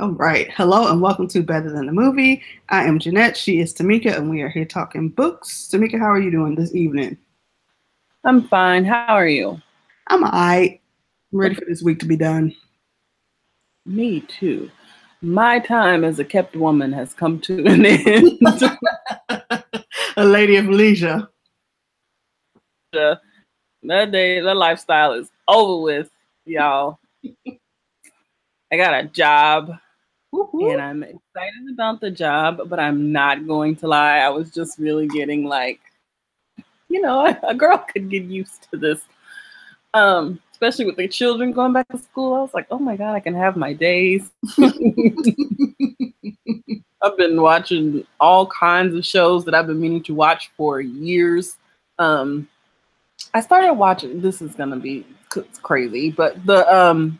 All right. Hello and welcome to Better Than the Movie. I am Jeanette. She is Tamika, and we are here talking books. Tamika, how are you doing this evening? I'm fine. How are you? I'm all right. I'm ready for this week to be done. Me too. My time as a kept woman has come to an end. A lady of leisure. that day, that lifestyle is over with, y'all. I got a job And I'm excited about the job, but I'm not going to lie. I was just really getting like, you know, a, a girl could get used to this. Um, especially with the children going back to school. I was like, oh my God, I can have my days. I've been watching all kinds of shows that I've been meaning to watch for years. Um, I started watching. This is gonna be crazy, but the um,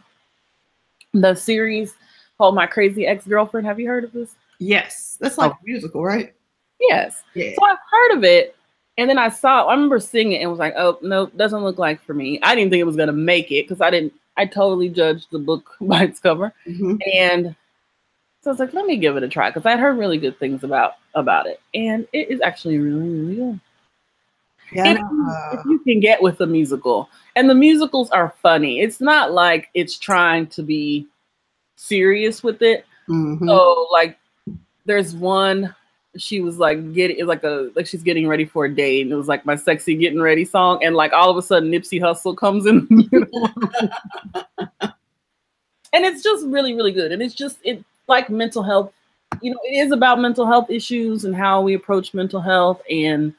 the series called My Crazy Ex Girlfriend. Have you heard of this? yes, that's like Oh. a musical, right? Yes. Yeah. So I've heard of it, and then I saw. I remember seeing it and was like, "Oh no, doesn't look like for me." I didn't think it was gonna make it because I didn't. I totally judged the book by its cover, Mhm. and so I was like, "Let me give it a try" because I'd heard really good things about about it, and it is actually really, really good. Yeah. If, if you can get with the musical, and the musicals are funny. It's not like it's trying to be serious with it. mhm. So like, there's one. She was like getting it's like a like she's getting ready for a date, and it was like my sexy getting ready song, and like all of a sudden Nipsey Hussle comes in, and it's just really really good, and it's just it like mental health. You know, it is about mental health issues and how we approach mental health and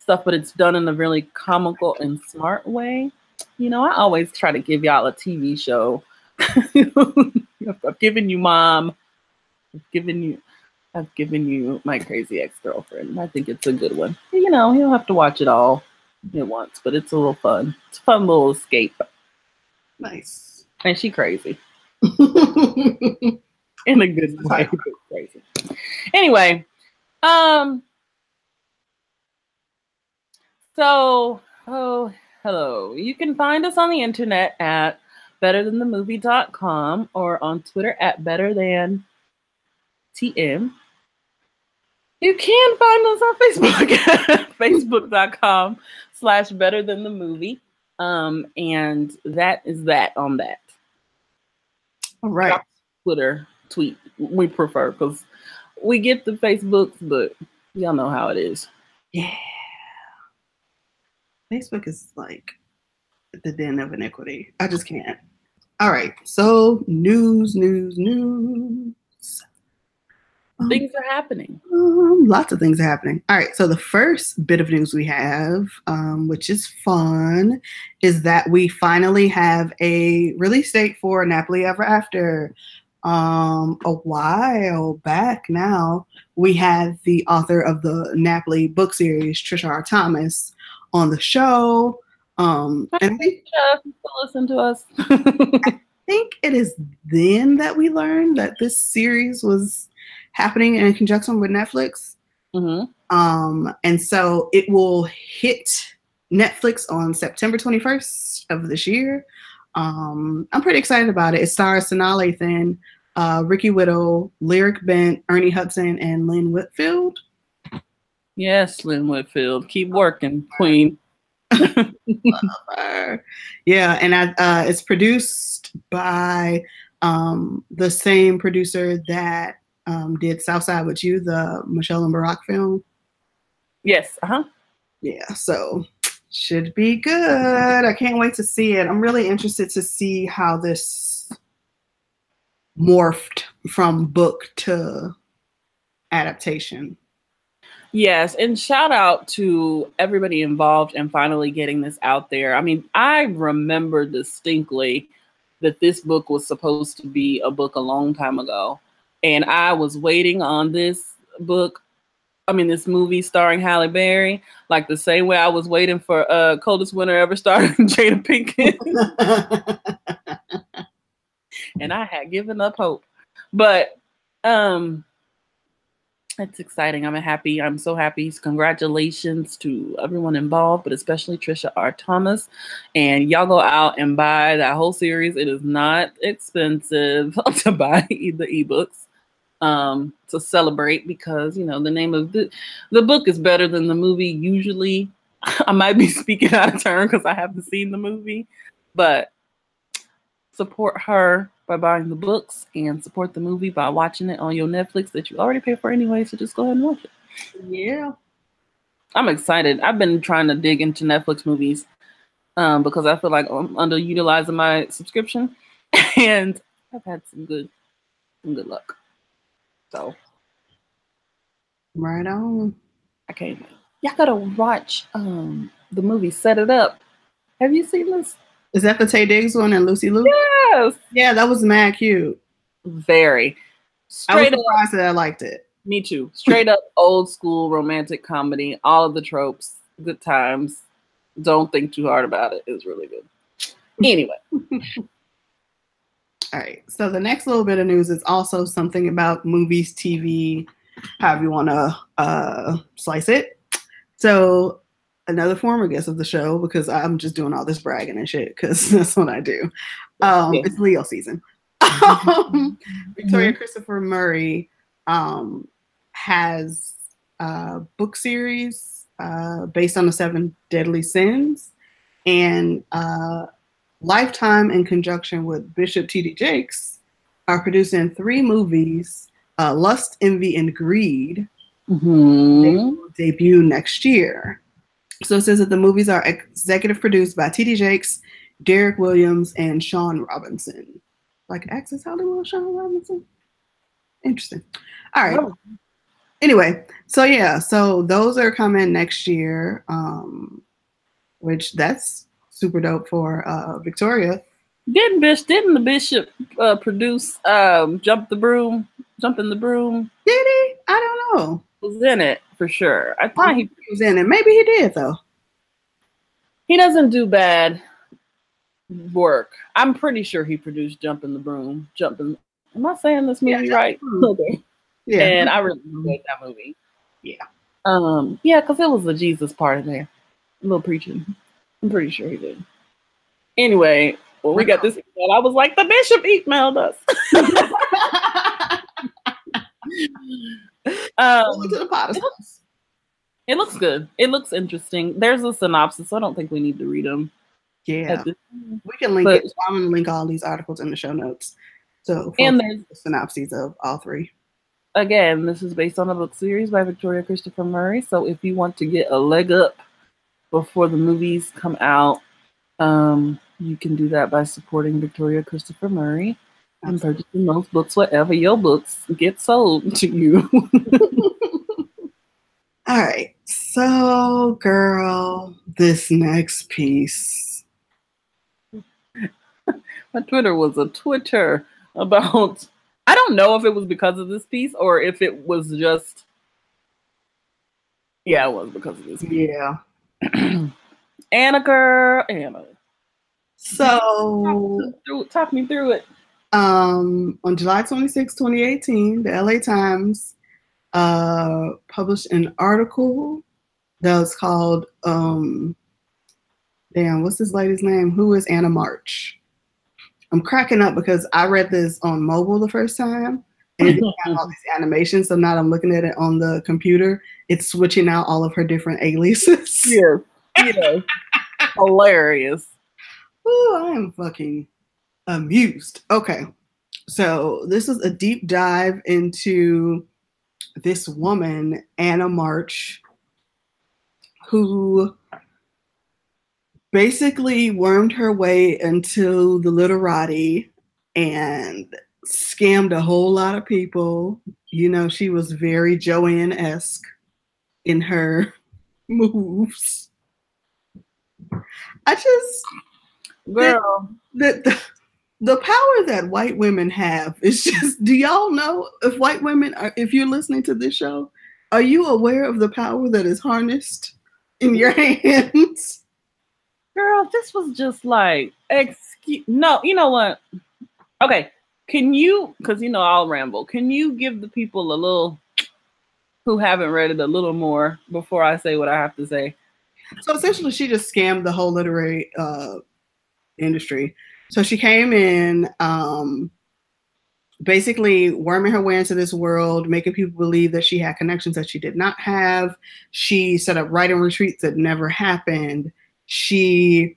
stuff, but it's done in a really comical and smart way. You know, I always try to give y'all a TV show. I've given you mom. I've given you I've given you my crazy ex-girlfriend. I think it's a good one. You know, you don't have to watch it all at once, but it's a little fun. It's a fun little escape. nice. And she crazy. In a good way. crazy. Anyway, um so oh hello. You can find us on the internet at betterthanthemovie.com or on Twitter at better than TM. You can find us on Facebook, facebook.com slash better than the movie. Um, and that is that on that. All right. Twitter tweet we prefer because we get the Facebooks, but y'all know how it is. Yeah. Facebook is like the den of iniquity. I just can't. All right. So news, news, news. Um, Things are happening. um, lots of things are happening. All right. So the first bit of news we have, um, which is fun, is that we finally have a release date for Nappily Ever After. Um, a while back now, we had the author of the Nappily book series, Trisha R. Thomas, on the show. Um, and I think, Uh, listen to us. I think it is then that we learned that this series was happening in conjunction with Netflix. hmm Um, and so it will hit Netflix on September 21st of this year. Um, I'm pretty excited about it. It stars Sanaa Lathan, uh, Ricky Whittle, Lyric Bent, Ernie Hudson, and Lynn Whitfield. Yes, Lynn Whitfield. Keep working, Queen. Yeah, and I, uh, it's produced by um, the same producer that um, did Southside with You, the Michelle and Barack film. Yes. Uh huh. Yeah, so should be good. I can't wait to see it. I'm really interested to see how this morphed from book to adaptation. Yes, and shout out to everybody involved in finally getting this out there. I mean, I remember distinctly that this book was supposed to be a book a long time ago, and I was waiting on this book. I mean, this movie starring Halle Berry, like the same way I was waiting for uh, Coldest Winter Ever starring Jada Pinkett. and I had given up hope. But um it's exciting. I'm happy. I'm so happy. Congratulations to everyone involved, but especially Trisha R. Thomas. And y'all go out and buy that whole series. It is not expensive to buy the ebooks um, to celebrate because you know the name of the the book is better than the movie. Usually, I might be speaking out of turn because I haven't seen the movie, but support her by buying the books and support the movie by watching it on your Netflix that you already pay for anyway. So just go ahead and watch it. Yeah. I'm excited. I've been trying to dig into Netflix movies um, because I feel like I'm underutilizing my subscription, and I've had some good, some good luck. So, right on. I can't. Y'all gotta watch um, the movie Set It Up. Have you seen this? Is that the Taye Diggs one and Lucy Liu? Yes. Yeah, that was mad cute. Very. Straight I was surprised up, that I liked it. Me too. Straight up old school romantic comedy. All of the tropes. Good times. Don't think too hard about it. It was really good. Anyway. All right. So the next little bit of news is also something about movies, TV, however you want to uh, slice it. So another former guest of the show because I'm just doing all this bragging and shit because that's what I do. Um, yeah. It's Leo season. mm-hmm. Victoria Christopher Murray um, has a book series uh, based on the seven deadly sins, and uh, Lifetime, in conjunction with Bishop T.D. Jakes, are producing three movies: uh, Lust, Envy, and Greed. Mm-hmm. They will debut next year. So it says that the movies are executive produced by T.D. Jakes, Derek Williams, and Shaun Robinson. Like Access Hollywood, Shaun Robinson. Interesting. All right. Oh. Anyway, so yeah, so those are coming next year, um, which that's super dope for uh, Victoria. Didn't Bish? Didn't the bishop uh, produce um, "Jump the Broom"? Jump in the broom. Did he? I don't know. Was in it for sure. I thought he was in it. Maybe he did though. He doesn't do bad work. I'm pretty sure he produced Jump in the Broom. Jump in. Am I saying this movie yeah, right? Okay. Yeah. And I really enjoyed that movie. Yeah. Um. Yeah, because it was the Jesus part in there. A little preaching. I'm pretty sure he did. Anyway, when we got this email, I was like, the bishop emailed us. um, to the it looks good. It looks interesting. There's a synopsis. So I don't think we need to read them. Yeah, we can link but, it. I'm gonna link all these articles in the show notes. So and there's the synopses of all three. Again, this is based on a book series by Victoria Christopher Murray. So if you want to get a leg up before the movies come out, um, you can do that by supporting Victoria Christopher Murray and purchasing those books wherever your books get sold to you. All right. So, girl, this next piece. My Twitter was a Twitter about, I don't know if it was because of this piece or if it was just, yeah, it was because of this piece. Yeah. Anna, girl, Anna. So, talk, through, talk me through it. Um, on July 26, 2018, the LA Times uh, published an article that was called, um, damn, what's this lady's name? Who is Anna March? I'm cracking up because I read this on mobile the first time and it have all these animations. So now I'm looking at it on the computer. It's switching out all of her different aliases. Yeah. Yeah. Hilarious. Oh, I am fucking amused. Okay. So this is a deep dive into this woman, Anna March, who basically wormed her way into the literati and scammed a whole lot of people. You know, she was very Joanne esque in her moves. I just, girl, the, the, the power that white women have is just do y'all know if white women are if you're listening to this show are you aware of the power that is harnessed in your hands girl this was just like excuse no you know what okay can you because you know i'll ramble can you give the people a little who haven't read it a little more before I say what I have to say. So essentially, she just scammed the whole literary uh, industry. So she came in, um, basically worming her way into this world, making people believe that she had connections that she did not have. She set up writing retreats that never happened. She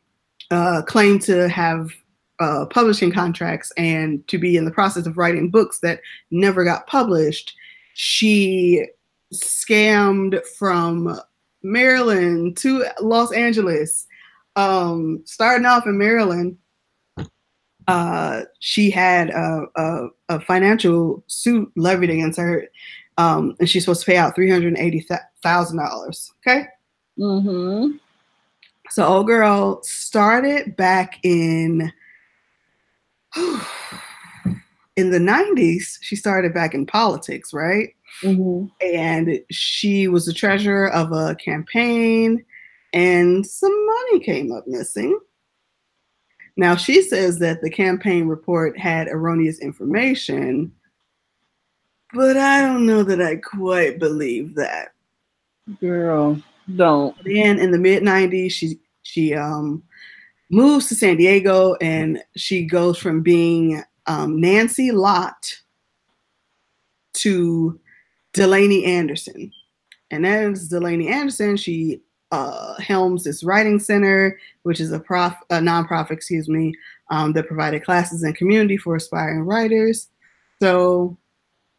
uh, claimed to have uh, publishing contracts and to be in the process of writing books that never got published. She scammed from Maryland to Los Angeles. Um, starting off in Maryland, uh, she had a, a, a, financial suit levied against her, um, and she's supposed to pay out three hundred eighty thousand dollars. Okay. Mm-hmm. So, old girl started back in in the 90s, she started back in politics, right? Mm-hmm. And she was the treasurer of a campaign, and some money came up missing. Now, she says that the campaign report had erroneous information, but I don't know that I quite believe that. Girl, don't. Then in the mid 90s, she she um moves to San Diego and she goes from being um, Nancy Lott to Delaney Anderson. And as Delaney Anderson, she uh, helms this writing center, which is a prof a nonprofit, excuse me, um, that provided classes and community for aspiring writers. So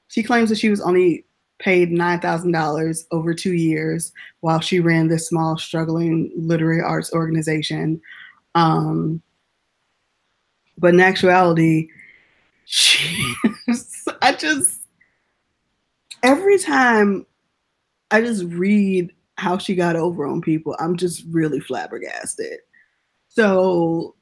she claims that she was only paid $9,000 over two years while she ran this small, struggling literary arts organization um, but in actuality, she, I just, every time I just read how she got over on people, I'm just really flabbergasted. So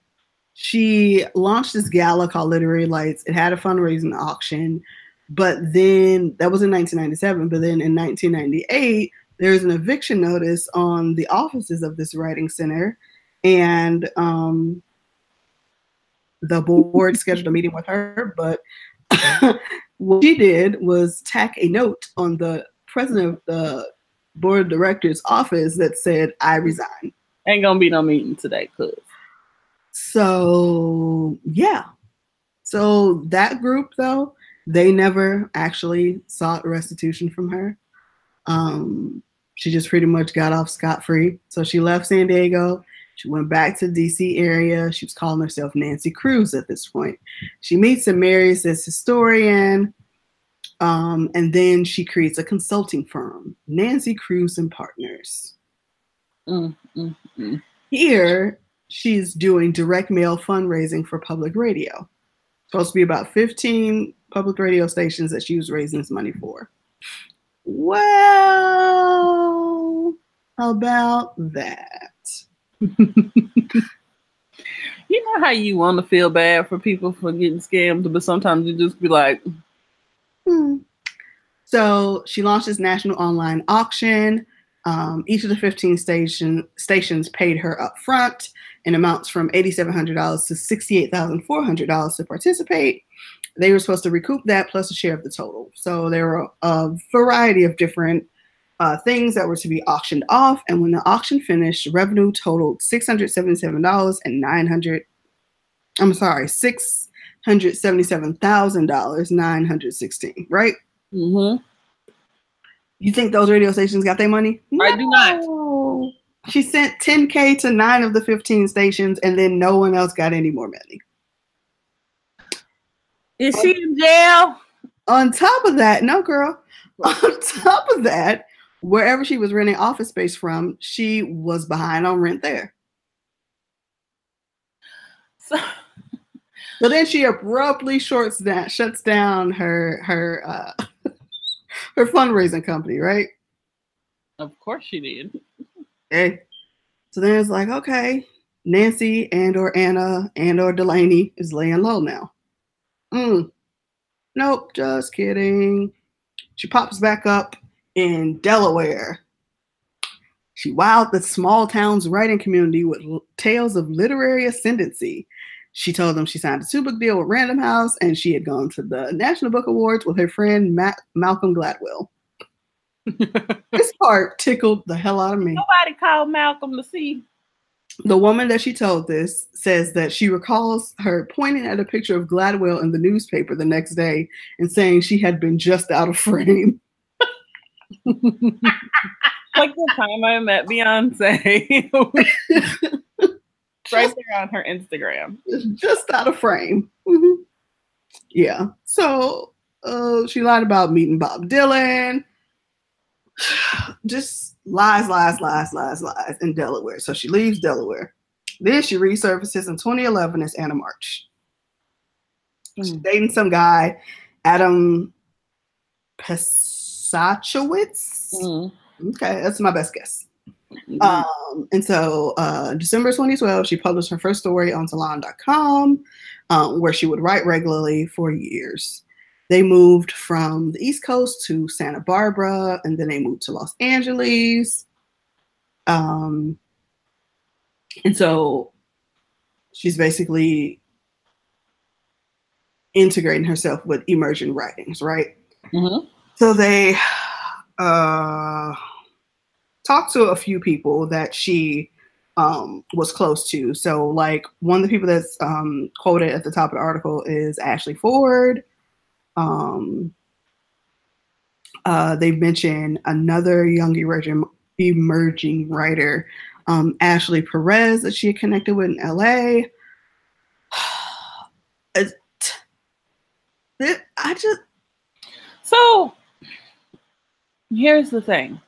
she launched this gala called Literary Lights. It had a fundraising auction, but then that was in 1997. But then in 1998, there was an eviction notice on the offices of this writing center and um, the board scheduled a meeting with her. But what she did was tack a note on the president of the board of directors office that said, "I resign." Ain't gonna be no meeting today, cuz. So yeah, so that group though, they never actually sought restitution from her. Um, she just pretty much got off scot free. So she left San Diego. She went back to the DC area. She was calling herself Nancy Kruse at this point. She meets and marries this historian. Um, and then she creates a consulting firm, Nancy Kruse and Partners. Mm, mm, mm. Here, she's doing direct mail fundraising for public radio. Supposed to be about 15 public radio stations that she was raising this money for. Well, how about that. you know how you want to feel bad for people for getting scammed, but sometimes you just be like, hmm. So she launched this national online auction. Um, each of the 15 station, stations paid her up front in amounts from $8,700 to $68,400 to participate. They were supposed to recoup that plus a share of the total. So there were a variety of different uh, things that were to be auctioned off. And when the auction finished, revenue totaled $677 and 900 I'm sorry, $677,000, 916 right? Mm-hmm. You think those radio stations got their money? I do not. She sent 10K to nine of the 15 stations, and then no one else got any more money. Is she in jail? On top of that, no, girl. On top of that, wherever she was renting office space from, she was behind on rent there. So, so then she abruptly shorts down, shuts down her her uh, her fundraising company, right? Of course she did. Okay. So then it's like, okay, Nancy and or Anna and or Delaney is laying low now. Mm. Nope, just kidding. She pops back up in Delaware. She wowed the small town's writing community with tales of literary ascendancy. She told them she signed a two book deal with Random House and she had gone to the National Book Awards with her friend Matt- Malcolm Gladwell. this part tickled the hell out of me. Nobody called Malcolm to see. The woman that she told this says that she recalls her pointing at a picture of Gladwell in the newspaper the next day and saying she had been just out of frame. like the time I met Beyonce. right there on her Instagram. Just out of frame. Mm-hmm. Yeah. So uh, she lied about meeting Bob Dylan. Just lies, lies, lies, lies, lies in Delaware. So she leaves Delaware. Then she resurfaces in 2011 as Anna March. She's mm. dating some guy, Adam Pesachowitz. Mm. Okay, that's my best guess. Mm-hmm. Um, and so uh, December 2012, she published her first story on salon.com, um, where she would write regularly for years. They moved from the East Coast to Santa Barbara, and then they moved to Los Angeles. Um, and so she's basically integrating herself with emergent writings, right? Mm-hmm. So they uh, talked to a few people that she um, was close to. So, like, one of the people that's um, quoted at the top of the article is Ashley Ford. Um, uh, they mention another young emerging, emerging writer, um, Ashley Perez, that she had connected with in LA. it, it, I just. So here's the thing.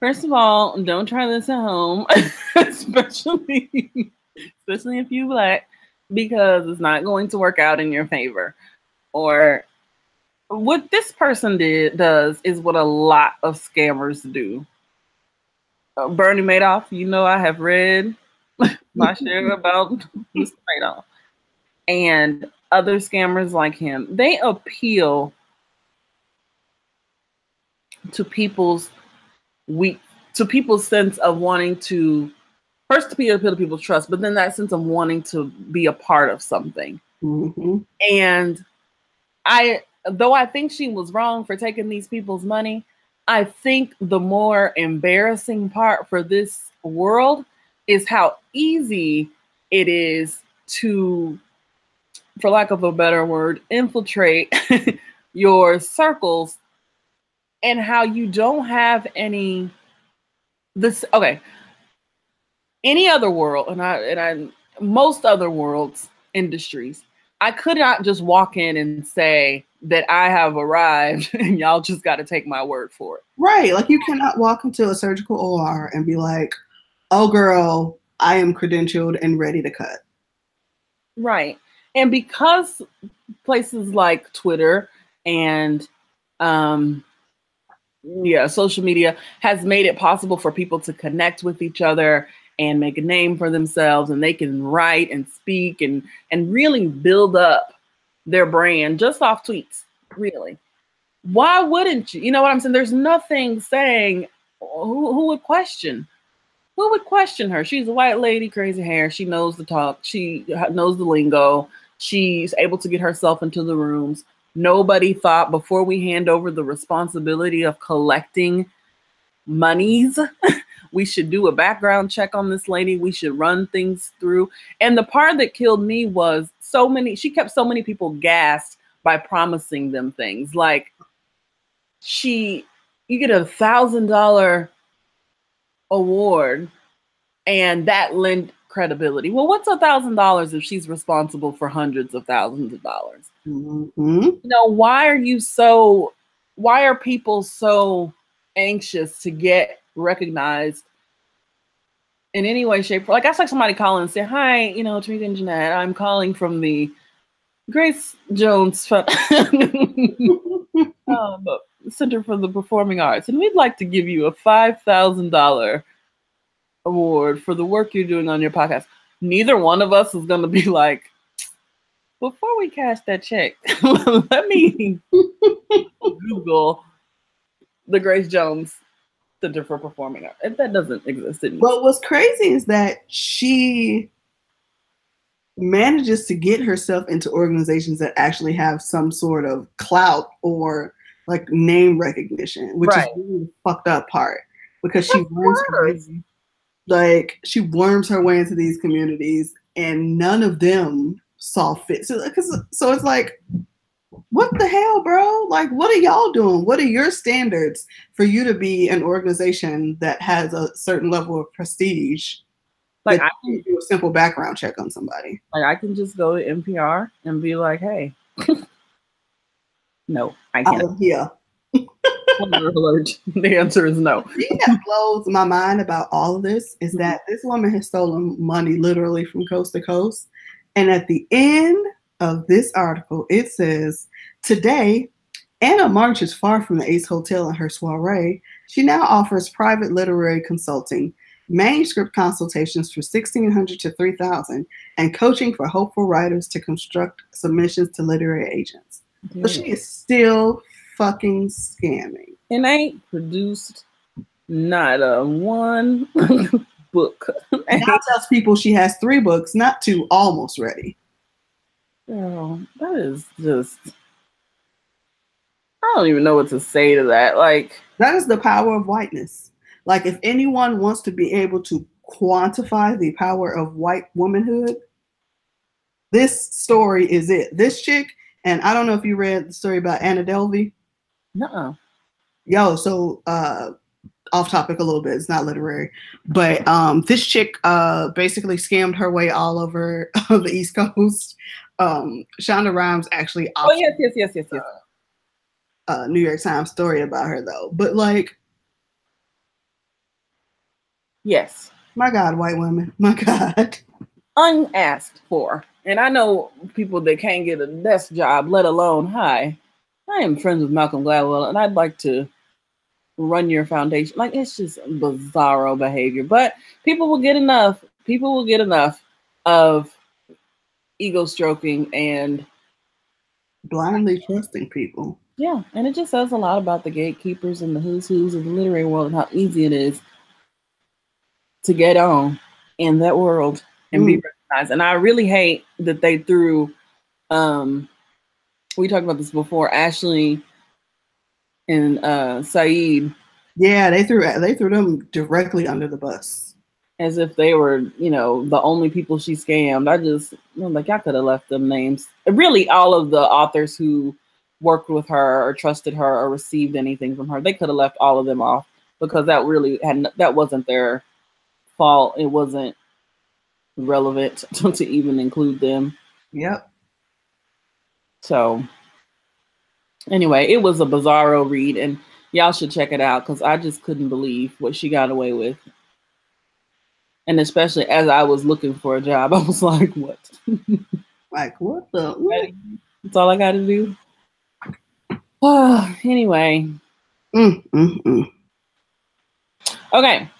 First of all, don't try this at home, especially especially if you black, because it's not going to work out in your favor. Or what this person did does is what a lot of scammers do. Uh, Bernie Madoff, you know, I have read my share about Mr. Madoff, and other scammers like him. They appeal to people's weak to people's sense of wanting to first to appeal to people's trust, but then that sense of wanting to be a part of something. Mm-hmm. And I, though I think she was wrong for taking these people's money, I think the more embarrassing part for this world is how easy it is to, for lack of a better word, infiltrate your circles and how you don't have any this okay. Any other world and i and i most other worlds industries i could not just walk in and say that i have arrived and y'all just got to take my word for it. Right like you cannot walk into a surgical or and be like oh girl i am credentialed and ready to cut. Right and because places like twitter and um yeah, social media has made it possible for people to connect with each other and make a name for themselves and they can write and speak and and really build up their brand just off tweets really. Why wouldn't you you know what i'm saying? There's nothing saying who, who would question? Who would question her? She's a white lady crazy hair. She knows the talk. She knows the lingo. She's able to get herself into the rooms Nobody thought before we hand over the responsibility of collecting monies, we should do a background check on this lady. We should run things through. And the part that killed me was so many, she kept so many people gassed by promising them things. Like she, you get a thousand dollar award and that lent credibility. Well, what's a thousand dollars if she's responsible for hundreds of thousands of dollars? Mm-hmm. You know, why are you so, why are people so anxious to get recognized in any way, shape, or like that's like somebody calling and say, Hi, you know, Tamika and Jeanette, I'm calling from the Grace Jones um, Center for the Performing Arts, and we'd like to give you a five thousand dollar award for the work you're doing on your podcast. Neither one of us is going to be like, before we cash that check, let me Google the Grace Jones Center for Performing Arts. If that doesn't exist anymore. But what's crazy is that she manages to get herself into organizations that actually have some sort of clout or like name recognition, which Right. is really the fucked up part because she worms her way, like she worms her way into these communities, and none of them saw fit. So, cause, so it's like, what the hell, bro? Like, what are y'all doing? What are your standards for you to be an organization that has a certain level of prestige? Like I can, do a simple background check on somebody. like I can just go to NPR and be like, hey. no, I can't. here. Alert. The answer is no. The thing that blows my mind about all of this is Mhm. that this woman has stolen money literally from coast to coast. And at the end of this article, it says, Today, Anna March is far from the Ace Hotel and her soiree. She now offers private literary consulting, manuscript consultations for 1600 to 3000 and coaching for hopeful writers to construct submissions to literary agents. So she is still fucking scamming. and ain't produced not a one book. now tells people she has three books, not two, almost ready. Girl, that is just. I don't even know what to say to that. Like, That is the power of whiteness. Like, if anyone wants to be able to quantify the power of white womanhood, this story is it. This chick, and I don't know if you read the story about Anna Delvey. no. Yo, so uh off topic a little bit, it's not literary, but um this chick uh basically scammed her way all over the East Coast. Um Shonda Rhimes actually Oh yes, yes, yes, yes, yes. uh, New York Times story about her though. But like, Yes. my God, white women, my God. Unasked for. And I know people that can't get a desk job, let alone hi. I am friends with Malcolm Gladwell, and I'd like to run your foundation. Like it's just bizarro behavior. But people will get enough. People will get enough of ego stroking and Blindly trusting people. Yeah, and it just says a lot about the gatekeepers and the who's who's of the literary world and how easy it is to get on in that world and be recognized. And I really hate that they threw um we talked about this before, Ashley and uh Saeed Yeah, they threw they threw them directly under the bus. as if they were, you know, the only people she scammed. I just I'm like I could have left them names. Really all of the authors who worked with her or trusted her or received anything from her, they could have left all of them off because that really had that wasn't their fault. It wasn't relevant to even include them. Yep. So anyway, it was a bizarro read and y'all should check it out because I just couldn't believe what she got away with. And especially as I was looking for a job, I was like, what? Like what the what? That's all I got to do. anyway, Mm, mm, mm. okay.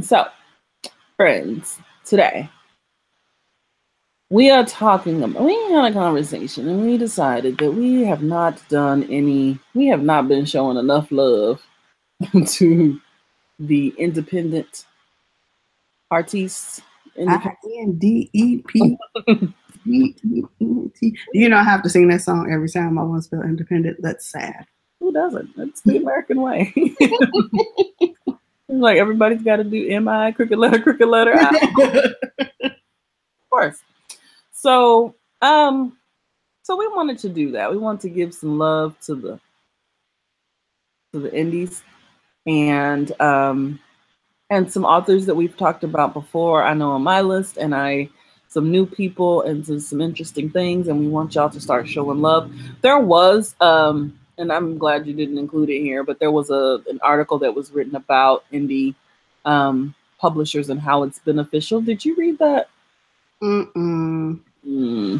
So, friends, today we are talking about, we had a conversation and we decided that we have not done any, we have not been showing enough love to the independent artists. Independent, I N D E P D E N T. Do you know I have to sing that song every time I want to spell independent? That's sad. who doesn't? That's the American way. like everybody's got to do M I crooked letter, crooked letter. I. of course. So, um, so we wanted to do that. We want to give some love to the to the indies and um and some authors that we've talked about before. I know on my list, and I some new people and some, some interesting things, and we want y'all to start showing love. There was um and I'm glad you didn't include it here, but there was a an article that was written about indie um publishers and how it's beneficial. Did you read that? Mm-mm. Hmm.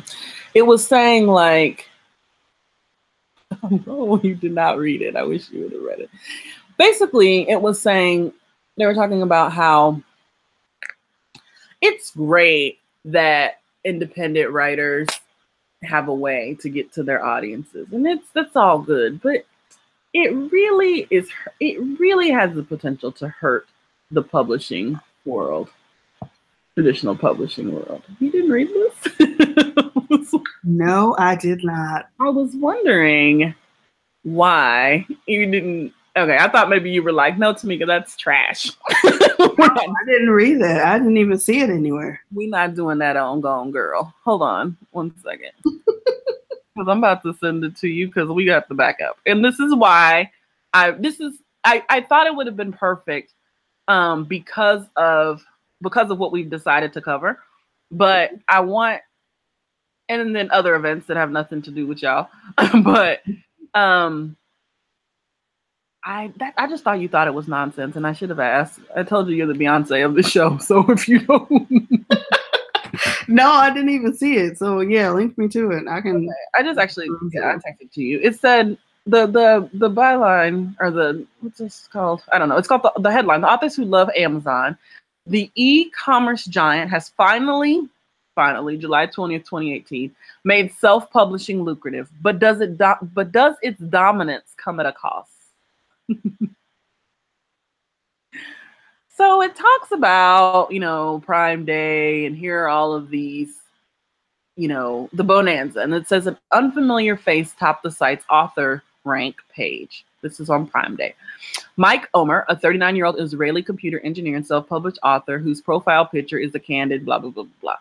It was saying like, oh, you did not read it. I wish you would have read it. Basically, it was saying they were talking about how it's great that independent writers have a way to get to their audiences, and it's that's all good, but it really is. It really has the potential to hurt the publishing world traditional publishing world. You didn't read this? No, I did not. I was wondering why you didn't. Okay, I thought maybe you were like, no, Tamika, that's trash. I didn't read that. I didn't even see it anywhere. We're not doing that on Gone Girl. Hold on one second. Because I'm about to send it to you because we got the backup. And this is why I this is I, I thought it would have been perfect um because of because of what we've decided to cover. But I want and then other events that have nothing to do with y'all. but um I that I just thought you thought it was nonsense, and I should have asked. I told you you're the Beyonce of the show, so if you don't, No, I didn't even see it. So yeah, link me to it. I can. I just actually yeah, I texted to you. It said the the the byline or the what's this called? I don't know. It's called the, the headline. The authors who love Amazon, the e-commerce giant has finally, finally, July twentieth, twenty eighteen, made self-publishing lucrative. But does it do, but does its dominance come at a cost? so it talks about you know Prime Day, and here are all of these you know, the bonanza, and it says an unfamiliar face topped the site's author rank page. This is on Prime Day. Mike Omer, a 39 year old Israeli computer engineer and self published author whose profile picture is a candid blah, blah, blah, blah.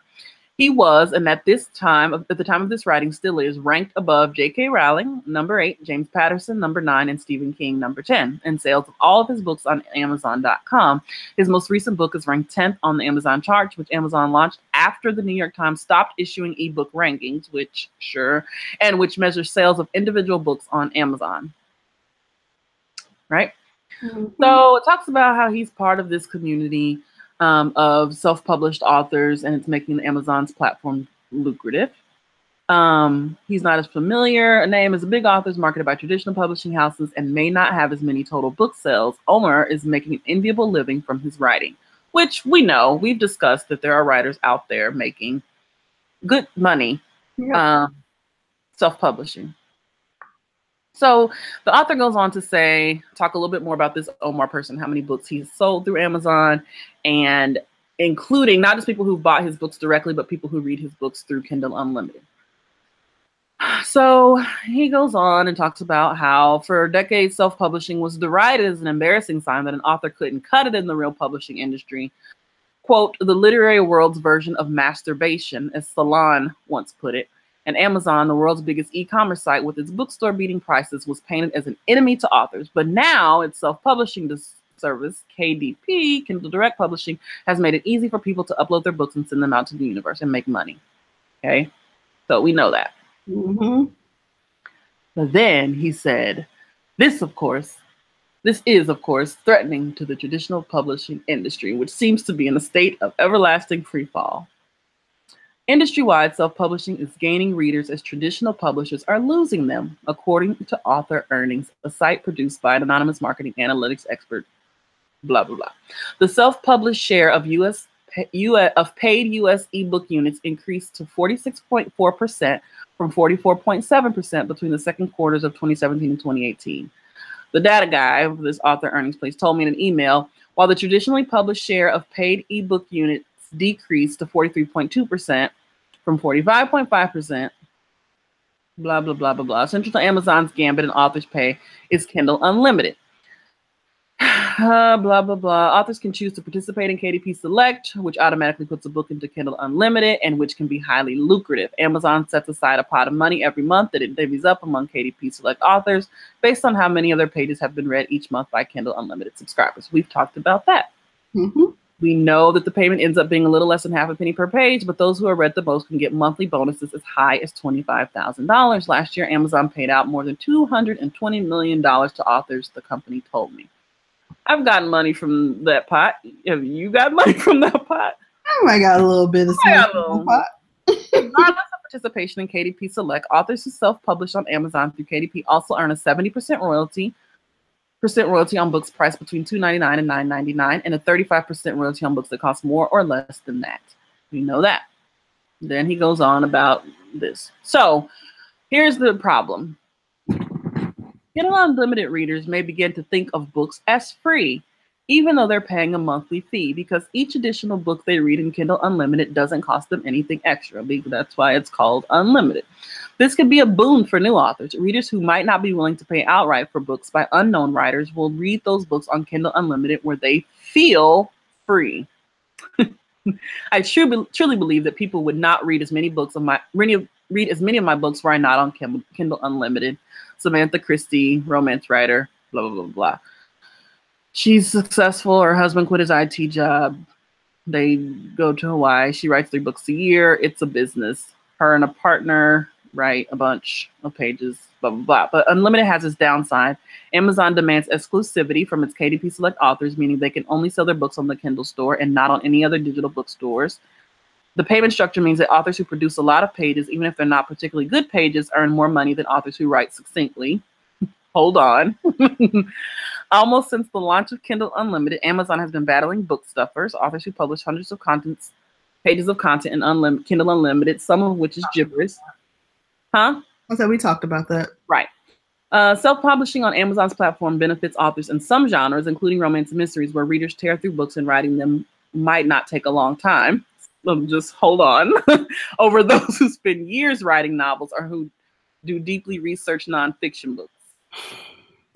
He was, and at this time, at the time of this writing, still is ranked above J.K. Rowling, number eight, James Patterson, number nine, and Stephen King, number 10, in sales of all of his books on Amazon.com. His most recent book is ranked 10th on the Amazon charts, which Amazon launched after the New York Times stopped issuing ebook rankings, which, sure, and which measures sales of individual books on Amazon. Right? Mm-hmm. So it talks about how he's part of this community um, of self-published authors, and it's making Amazon's platform lucrative. Um, he's not as familiar a name as a big authors marketed by traditional publishing houses and may not have as many total book sales. Omer is making an enviable living from his writing, which we know we've discussed that there are writers out there making good money Yeah. um, self-publishing. So the author goes on to say, talk a little bit more about this Omer person, how many books he's sold through Amazon, and including not just people who bought his books directly, but people who read his books through Kindle Unlimited. So he goes on and talks about how for decades self-publishing was derided as an embarrassing sign that an author couldn't cut it in the real publishing industry. Quote, the literary world's version of masturbation, as Salon once put it. And Amazon, the world's biggest e-commerce site with its bookstore beating prices, was painted as an enemy to authors. But now its self-publishing dis- service, KDP, Kindle Direct Publishing, has made it easy for people to upload their books and send them out to the universe and make money. Okay. So we know that. Mhm. But then he said, This, of course, this is, of course, threatening to the traditional publishing industry, which seems to be in a state of everlasting free fall. Industry wide self publishing is gaining readers as traditional publishers are losing them, according to Author Earnings, a site produced by an anonymous marketing analytics expert. Blah, blah, blah. The self published share of US, US of paid US ebook units increased to 46.4% from 44.7% between the second quarters of 2017 and 2018. The data guy of this author earnings place told me in an email while the traditionally published share of paid ebook units decreased to 43.2% from 45.5%, blah, blah, blah, blah, blah. Central to Amazon's gambit and authors pay is Kindle Unlimited. Uh, blah blah blah. Authors can choose to participate in KDP Select, which automatically puts a book into Kindle Unlimited and which can be highly lucrative. Amazon sets aside a pot of money every month that it divvies up among KDP Select authors based on how many of their pages have been read each month by Kindle Unlimited subscribers. We've talked about that. Mhm. We know that the payment ends up being a little less than half a penny per page, but those who are read the most can get monthly bonuses as high as $25,000. Last year, Amazon paid out more than $220 million to authors, the company told me. I've gotten money from that pot. Have you got money from that pot? Oh, I might got a little bit of I got something a little. in pot. Regardless of participation in KDP Select, authors who self-publish on Amazon through KDP also earn a 70% royalty, royalty on books priced between $2.99 and $9.99, and a 35% royalty on books that cost more or less than that. We know that. Then he goes on about this. So here's the problem. Kindle Unlimited readers may begin to think of books as free even though they're paying a monthly fee because each additional book they read in Kindle Unlimited doesn't cost them anything extra. That's why it's called Unlimited. This could be a boon for new authors. Readers who might not be willing to pay outright for books by unknown writers will read those books on Kindle Unlimited where they feel free. I truly, truly believe that people would not read as many books of my read as many of my books were I not on Kindle Unlimited. Samantha Christie, romance writer, blah blah blah blah. She's successful. Her husband quit his IT job. They go to Hawaii. She writes three books a year. It's a business. Her and a partner write a bunch of pages, blah, blah, blah. But Unlimited has its downside. Amazon demands exclusivity from its KDP Select authors, meaning they can only sell their books on the Kindle store and not on any other digital bookstores. The payment structure means that authors who produce a lot of pages, even if they're not particularly good pages, earn more money than authors who write succinctly. Hold on. Almost since the launch of Kindle Unlimited, Amazon has been battling book stuffers, authors who publish hundreds of contents, pages of content in Unlim- Kindle Unlimited, some of which is gibberish. Huh? I said we talked about that. Right. Uh, self-publishing on Amazon's platform benefits authors in some genres, including romance and mysteries, where readers tear through books and writing them might not take a long time. So just hold on. Over those who spend years writing novels or who do deeply researched nonfiction books.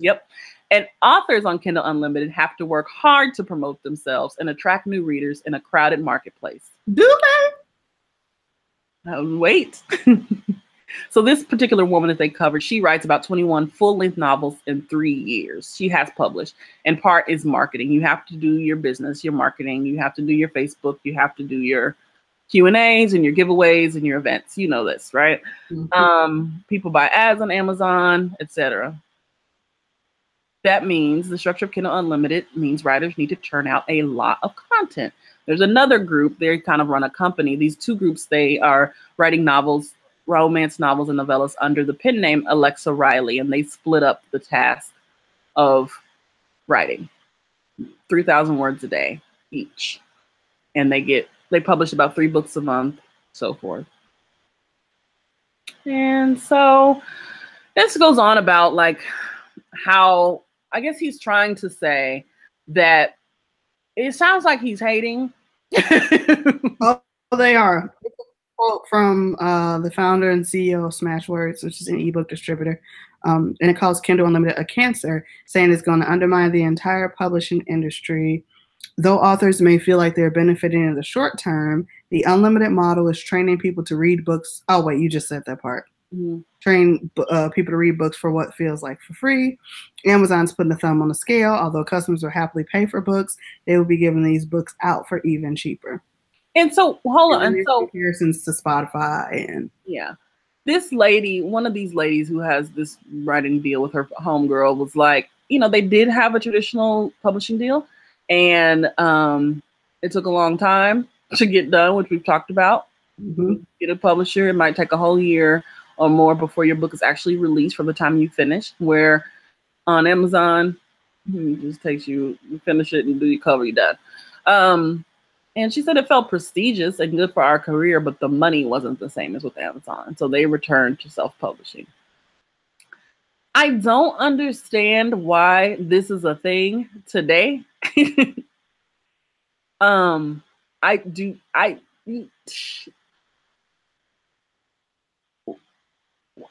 Yep. And authors on Kindle Unlimited have to work hard to promote themselves and attract new readers in a crowded marketplace. Do they? Uh, wait. So this particular woman that they covered, she writes about 21 full-length novels in three years. She has published, and part is marketing. You have to do your business, your marketing. You have to do your Facebook. You have to do your Q and A's and your giveaways and your events. You know this, right? Mm-hmm. Um, people buy ads on Amazon, etc. That means the structure of Kindle Unlimited means writers need to churn out a lot of content. There's another group, they kind of run a company. These two groups, they are writing novels romance novels and novellas under the pen name Alexa Riley, and they split up the task of writing 3,000 words a day each. And they get, they publish about three books a month, so forth. And so this goes on about like how I guess he's trying to say that it sounds like he's hating. oh, they are quote from uh, the founder and CEO of Smashwords, which is an ebook distributor, um, and it calls Kindle Unlimited a cancer, saying it's going to undermine the entire publishing industry. Though authors may feel like they're benefiting in the short term, the unlimited model is training people to read books. Oh, wait, you just said that part. Mm-hmm. Train uh, people to read books for what feels like for free. Amazon's putting a thumb on the scale. Although customers will happily pay for books, they will be giving these books out for even cheaper. And so hold on. And so comparisons to Spotify and yeah. This lady, one of these ladies who has this writing deal with her homegirl was like, you know, they did have a traditional publishing deal and um it took a long time to get done, which we've talked about. Mm-hmm. Get a publisher, it might take a whole year or more before your book is actually released from the time you finish. Where on Amazon, it just takes you, you finish it and do your cover, you're done. Um, and she said it felt prestigious and good for our career, but the money wasn't the same as with Amazon. So they returned to self publishing. I don't understand why this is a thing today. um, I do, I,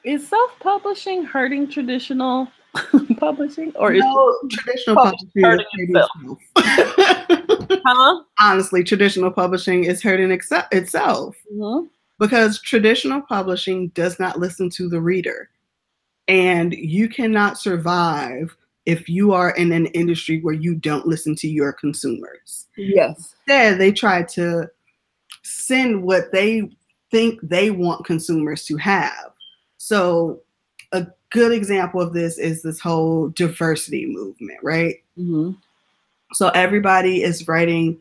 is self publishing hurting traditional publishing or no, is traditional publishing hurting itself? huh? Honestly, traditional publishing is hurting ex- itself mm-hmm. because traditional publishing does not listen to the reader, and you cannot survive if you are in an industry where you don't listen to your consumers. Yes. Instead, they try to send what they think they want consumers to have. So a good example of this is this whole diversity movement, right? Mm-hmm. So everybody is writing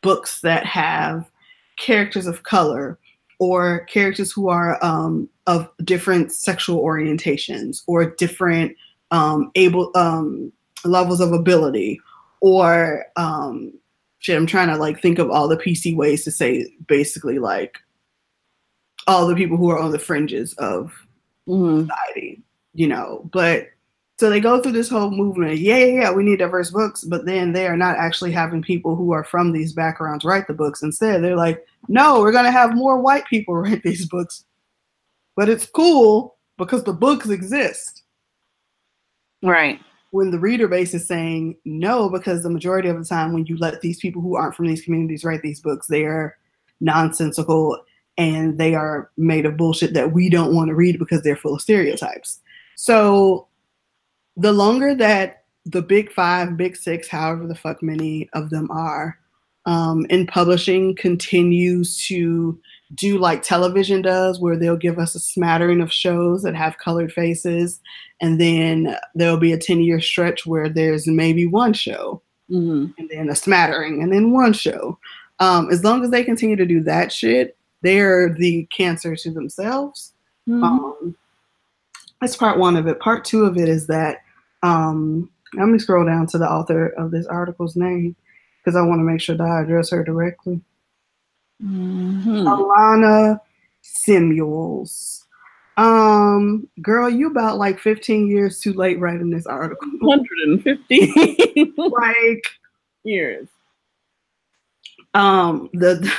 books that have characters of color or characters who are um, of different sexual orientations or different um, able um, levels of ability or um, shit. I'm trying to like think of all the PC ways to say basically like all the people who are on the fringes of mm-hmm. society, you know. But So they go through this whole movement. Yeah, yeah, yeah, we need diverse books, but then they are not actually having people who are from these backgrounds write the books. Instead, they're like, no, we're gonna have more white people write these books. But it's cool because the books exist. Right. When the reader base is saying no, because the majority of the time when you let these people who aren't from these communities write these books, they are nonsensical and they are made of bullshit that we don't want to read because they're full of stereotypes. So the longer that the big five, big six, however the fuck many of them are, um, in publishing continues to do like television does, where they'll give us a smattering of shows that have colored faces, and then there'll be a 10 year stretch where there's maybe one show, Mm-hmm. and then a smattering, and then one show. Um, as long as they continue to do that shit, they're the cancer to themselves. Mm-hmm. Um, that's part one of it. Part two of it is that um, let me scroll down to the author of this article's name because I want to make sure that I address her directly. Mhm. Alana Semuels. Um, girl, you about like 15 years too late writing this article. 150 like, years. um, the the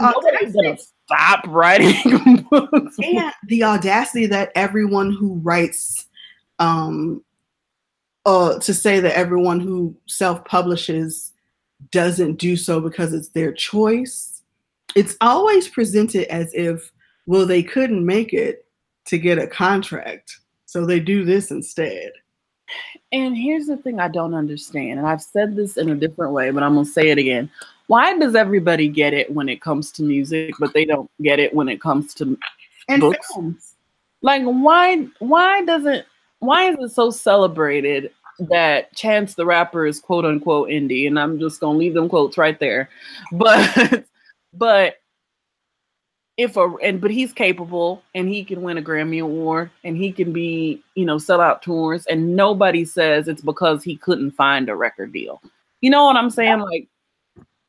Nobody's gonna stop writing books. and the audacity that everyone who writes, um, uh, to say that everyone who self-publishes doesn't do so because it's their choice. It's always presented as if, well, they couldn't make it to get a contract, so they do this instead. And here's the thing I don't understand, and I've said this in a different way, but I'm gonna say it again. Why does everybody get it when it comes to music, but they don't get it when it comes to And Books. films. like why why doesn't why is it so celebrated that Chance the Rapper is quote unquote indie? And I'm just gonna leave them quotes right there. But but if a and but he's capable and he can win a Grammy Award and he can be, you know, sell out tours and nobody says it's because he couldn't find a record deal. You know what I'm saying? Like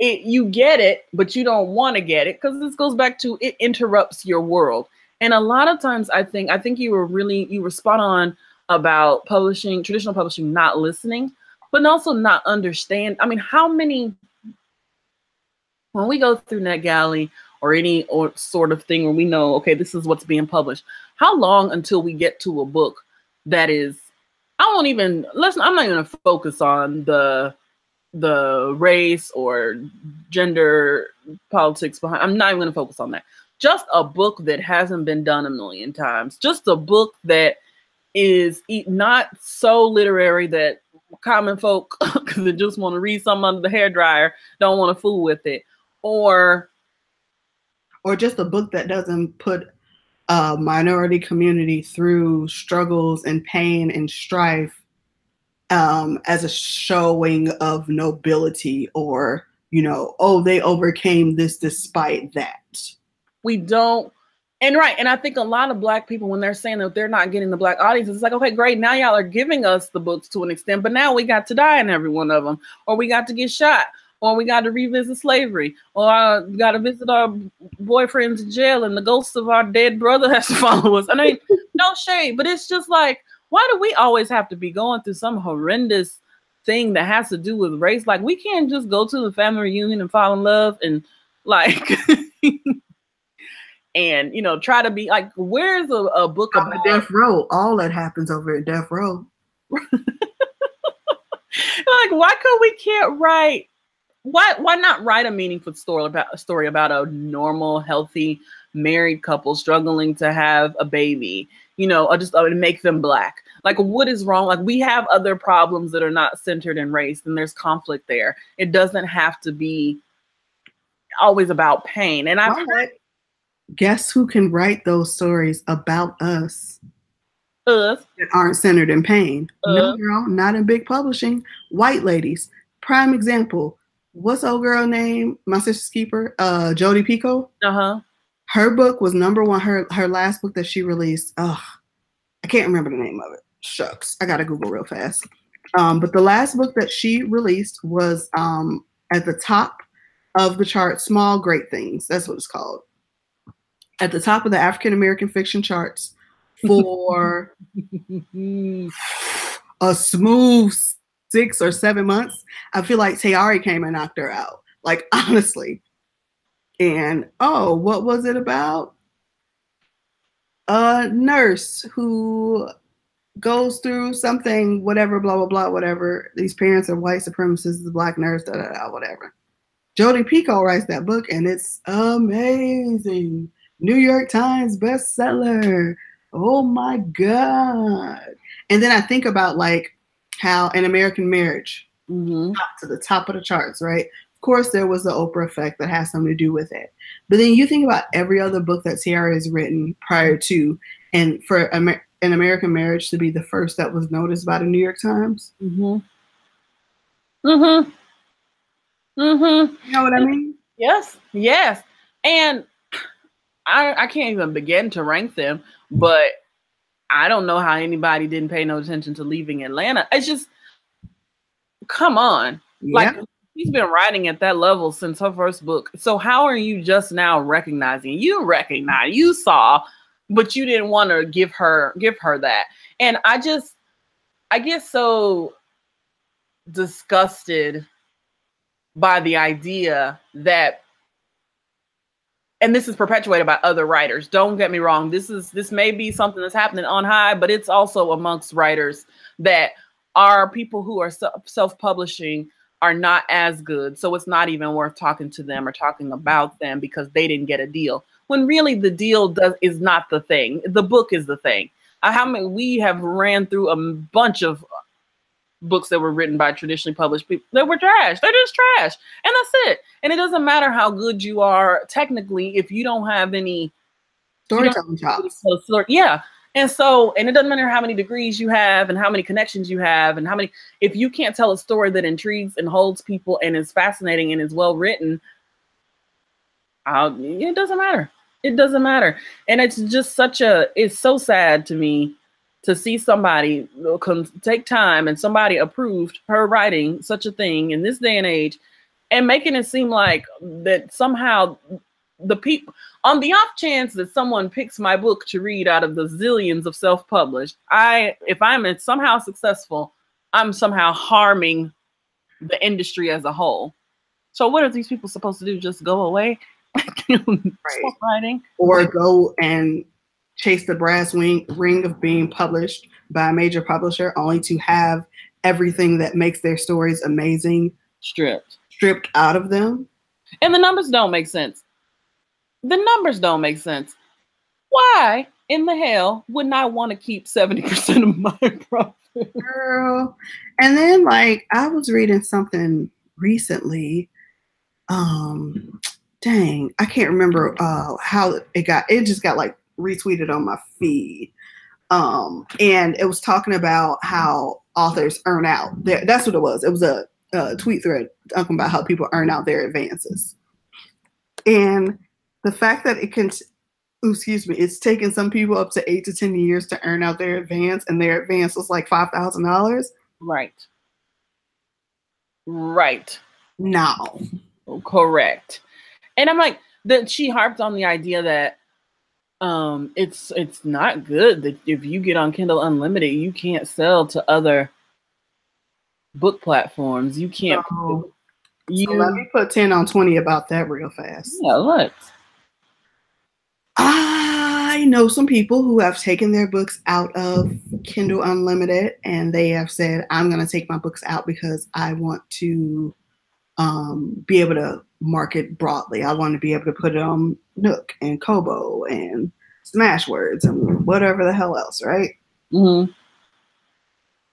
it you get it, but you don't want to get it because this goes back to it interrupts your world. And a lot of times I think I think you were really you were spot on about publishing, traditional publishing not listening, but also not understand. I mean, how many when we go through NetGalley or any or sort of thing where we know, okay, this is what's being published, how long until we get to a book that is I won't even let's I'm not gonna focus on the the race or gender politics behind I'm not even gonna focus on that. Just a book that hasn't been done a million times. Just a book that is not so literary that common folk because they just want to read something under the hair dryer don't want to fool with it or or just a book that doesn't put a minority community through struggles and pain and strife um, as a showing of nobility or you know oh they overcame this despite that. We don't and right and i think a lot of black people when they're saying that they're not getting the black audience it's like okay great now y'all are giving us the books to an extent but now we got to die in every one of them or we got to get shot or we got to revisit slavery or uh, got to visit our boyfriends in jail and the ghost of our dead brother has to follow us. I mean no shade but it's just like why do we always have to be going through some horrendous thing that has to do with race? Like we can't just go to the family reunion and fall in love and like and you know try to be like where's a, a book on about death row. All that happens over at death row. Like why could we can't write why why not write a meaningful story about a story about a normal healthy married couple struggling to have a baby you know or just uh, make them black like what is wrong? Like we have other problems that are not centered in race and there's conflict there. It doesn't have to be always about pain. And i've heard guess who can write those stories about us us. that aren't centered in pain? Uh. no girl not in big publishing. White ladies prime example. What's old girl name? My sister's keeper uh Jodi Picoult. Uh-huh. Her book was number one her her last book that she released. Ugh, i can't remember the name of it shucks i gotta google real fast um, but the last book that she released was um, at the top of the chart small great things that's what it's called at the top of the african american fiction charts for a smooth six or seven months, I feel like Tayari came and knocked her out. Like honestly. And oh, what was it about? A nurse who goes through something, whatever, blah, blah, blah, whatever. These parents are white supremacists, the black nurse, da, da, da, whatever. Jodi Picoult writes that book and it's amazing. New York Times bestseller. Oh my God. And then I think about like how an American marriage Mm-hmm. to the top of the charts, right? Of course, there was the Oprah effect that has something to do with it. But then you think about every other book that Tayari has written prior to, and for Amer- an American marriage to be the first that was noticed by the New York Times. Mm-hmm. Mm-hmm. Mm-hmm. You know what I mean? Yes, yes. And I I can't even begin to rank them, but I don't know how anybody didn't pay no attention to leaving Atlanta. It's just come on. Like Yeah. he's been writing at that level since her first book. So how are you just now recognizing? You recognize, you saw, but you didn't want to give her give her that. And I just I get so disgusted by the idea that and this is perpetuated by other writers. Don't get me wrong. This is this may be something that's happening on high, but it's also amongst writers that are people who are self-publishing are not as good. So it's not even worth talking to them or talking about them because they didn't get a deal. When really the deal does is not the thing. The book is the thing. Uh, how many we have ran through a bunch of books that were written by traditionally published people that were trash. They're just trash. And that's it. And it doesn't matter how good you are technically if you don't have any Storytelling chops. yeah. And so, and it doesn't matter how many degrees you have and how many connections you have and how many, if you can't tell a story that intrigues and holds people and is fascinating and is well written, I'll, it doesn't matter. It doesn't matter. And it's just such a, it's so sad to me to see somebody take time and somebody approved her writing such a thing in this day and age and making it seem like that somehow the people on the off chance that someone picks my book to read out of the zillions of self-published i if i'm somehow successful i'm somehow harming the industry as a whole so what are these people supposed to do just go away Stop writing Or go and chase the brass wing, ring of being published by a major publisher only to have everything that makes their stories amazing stripped stripped out of them. and the numbers don't make sense the numbers don't make sense why in the hell wouldn't i want to keep 70% of my profit Girl. And then like I was reading something recently. Um dang, I can't remember uh how it got it just got like retweeted on my feed. Um and it was talking about how authors earn out. That's what it was. It was a, a tweet thread talking about how people earn out their advances. And the fact that it can excuse me, it's taken some people up to eight to ten years to earn out their advance, and their advance was like five thousand dollars. right right No, correct and i'm like that she harped on the idea that um it's it's not good that if you get on kindle unlimited you can't sell to other book platforms. You can't you so let me put ten on twenty about that real fast. yeah look. I know some people who have taken their books out of Kindle Unlimited, and they have said, "I'm going to take my books out because I want to um, be able to market broadly. I want to be able to put it on Nook and Kobo and Smashwords and whatever the hell else, right?" mhm.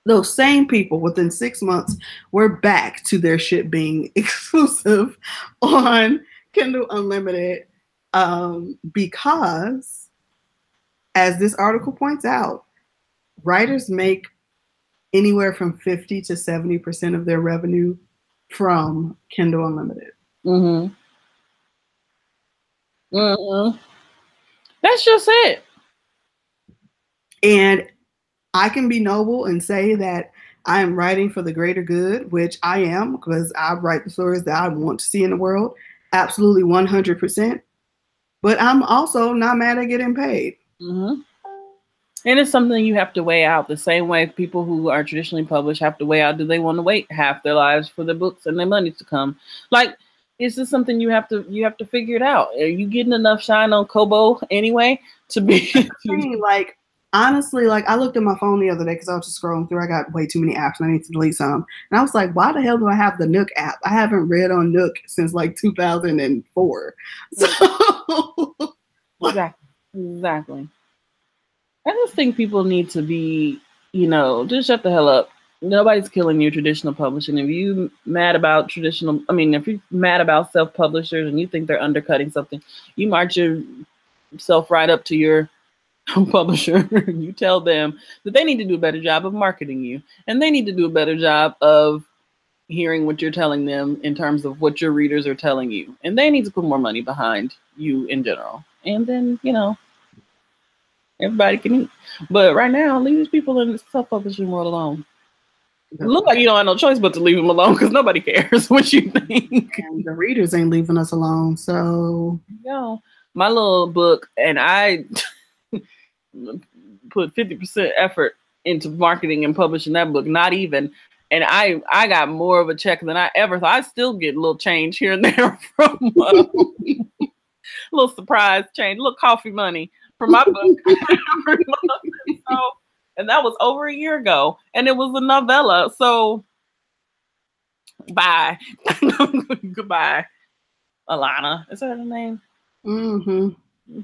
those same people within six months were back to their shit being exclusive on Kindle Unlimited um, because, as this article points out, writers make anywhere from 50 to 70% of their revenue from Kindle Unlimited. Mm-hmm. Mm-hmm. That's just it. And I can be noble and say that I am writing for the greater good, which I am because I write the stories that I want to see in the world. Absolutely 100%. But I'm also not mad at getting paid. Mm-hmm. And it's something you have to weigh out the same way people who are traditionally published have to weigh out do they want to wait half their lives for their books and their money to come? Like, is this something you have to you have to figure it out. Are you getting enough shine on Kobo anyway to be like honestly, like I looked at my phone the other day because I was just scrolling through. I got way too many apps and I need to delete some. And I was like, why the hell do I have the Nook app? I haven't read on Nook since like 2004. So exactly. Exactly. I just think people need to be, you know, just shut the hell up. Nobody's killing your traditional publishing. If you mad about traditional, I mean, if you're mad about self publishers and you think they're undercutting something, you march yourself right up to your publisher. and you tell them that they need to do a better job of marketing you, and they need to do a better job of hearing what you're telling them in terms of what your readers are telling you, and they need to put more money behind you in general. And then, you know, Everybody can eat. But right now, leave these people in the self-publishing world alone. It look like you don't have no choice but to leave them alone because nobody cares what you think. And the readers ain't leaving us alone. So you know, my little book, and I put 50% effort into marketing and publishing that book, not even. And I I got more of a check than I ever thought. I still get a little change here and there from uh, a little surprise change, a little coffee money for my book so, and that was over a year ago, and it was a novella. So, bye, goodbye, Alana. Is that her name? Mm-hmm.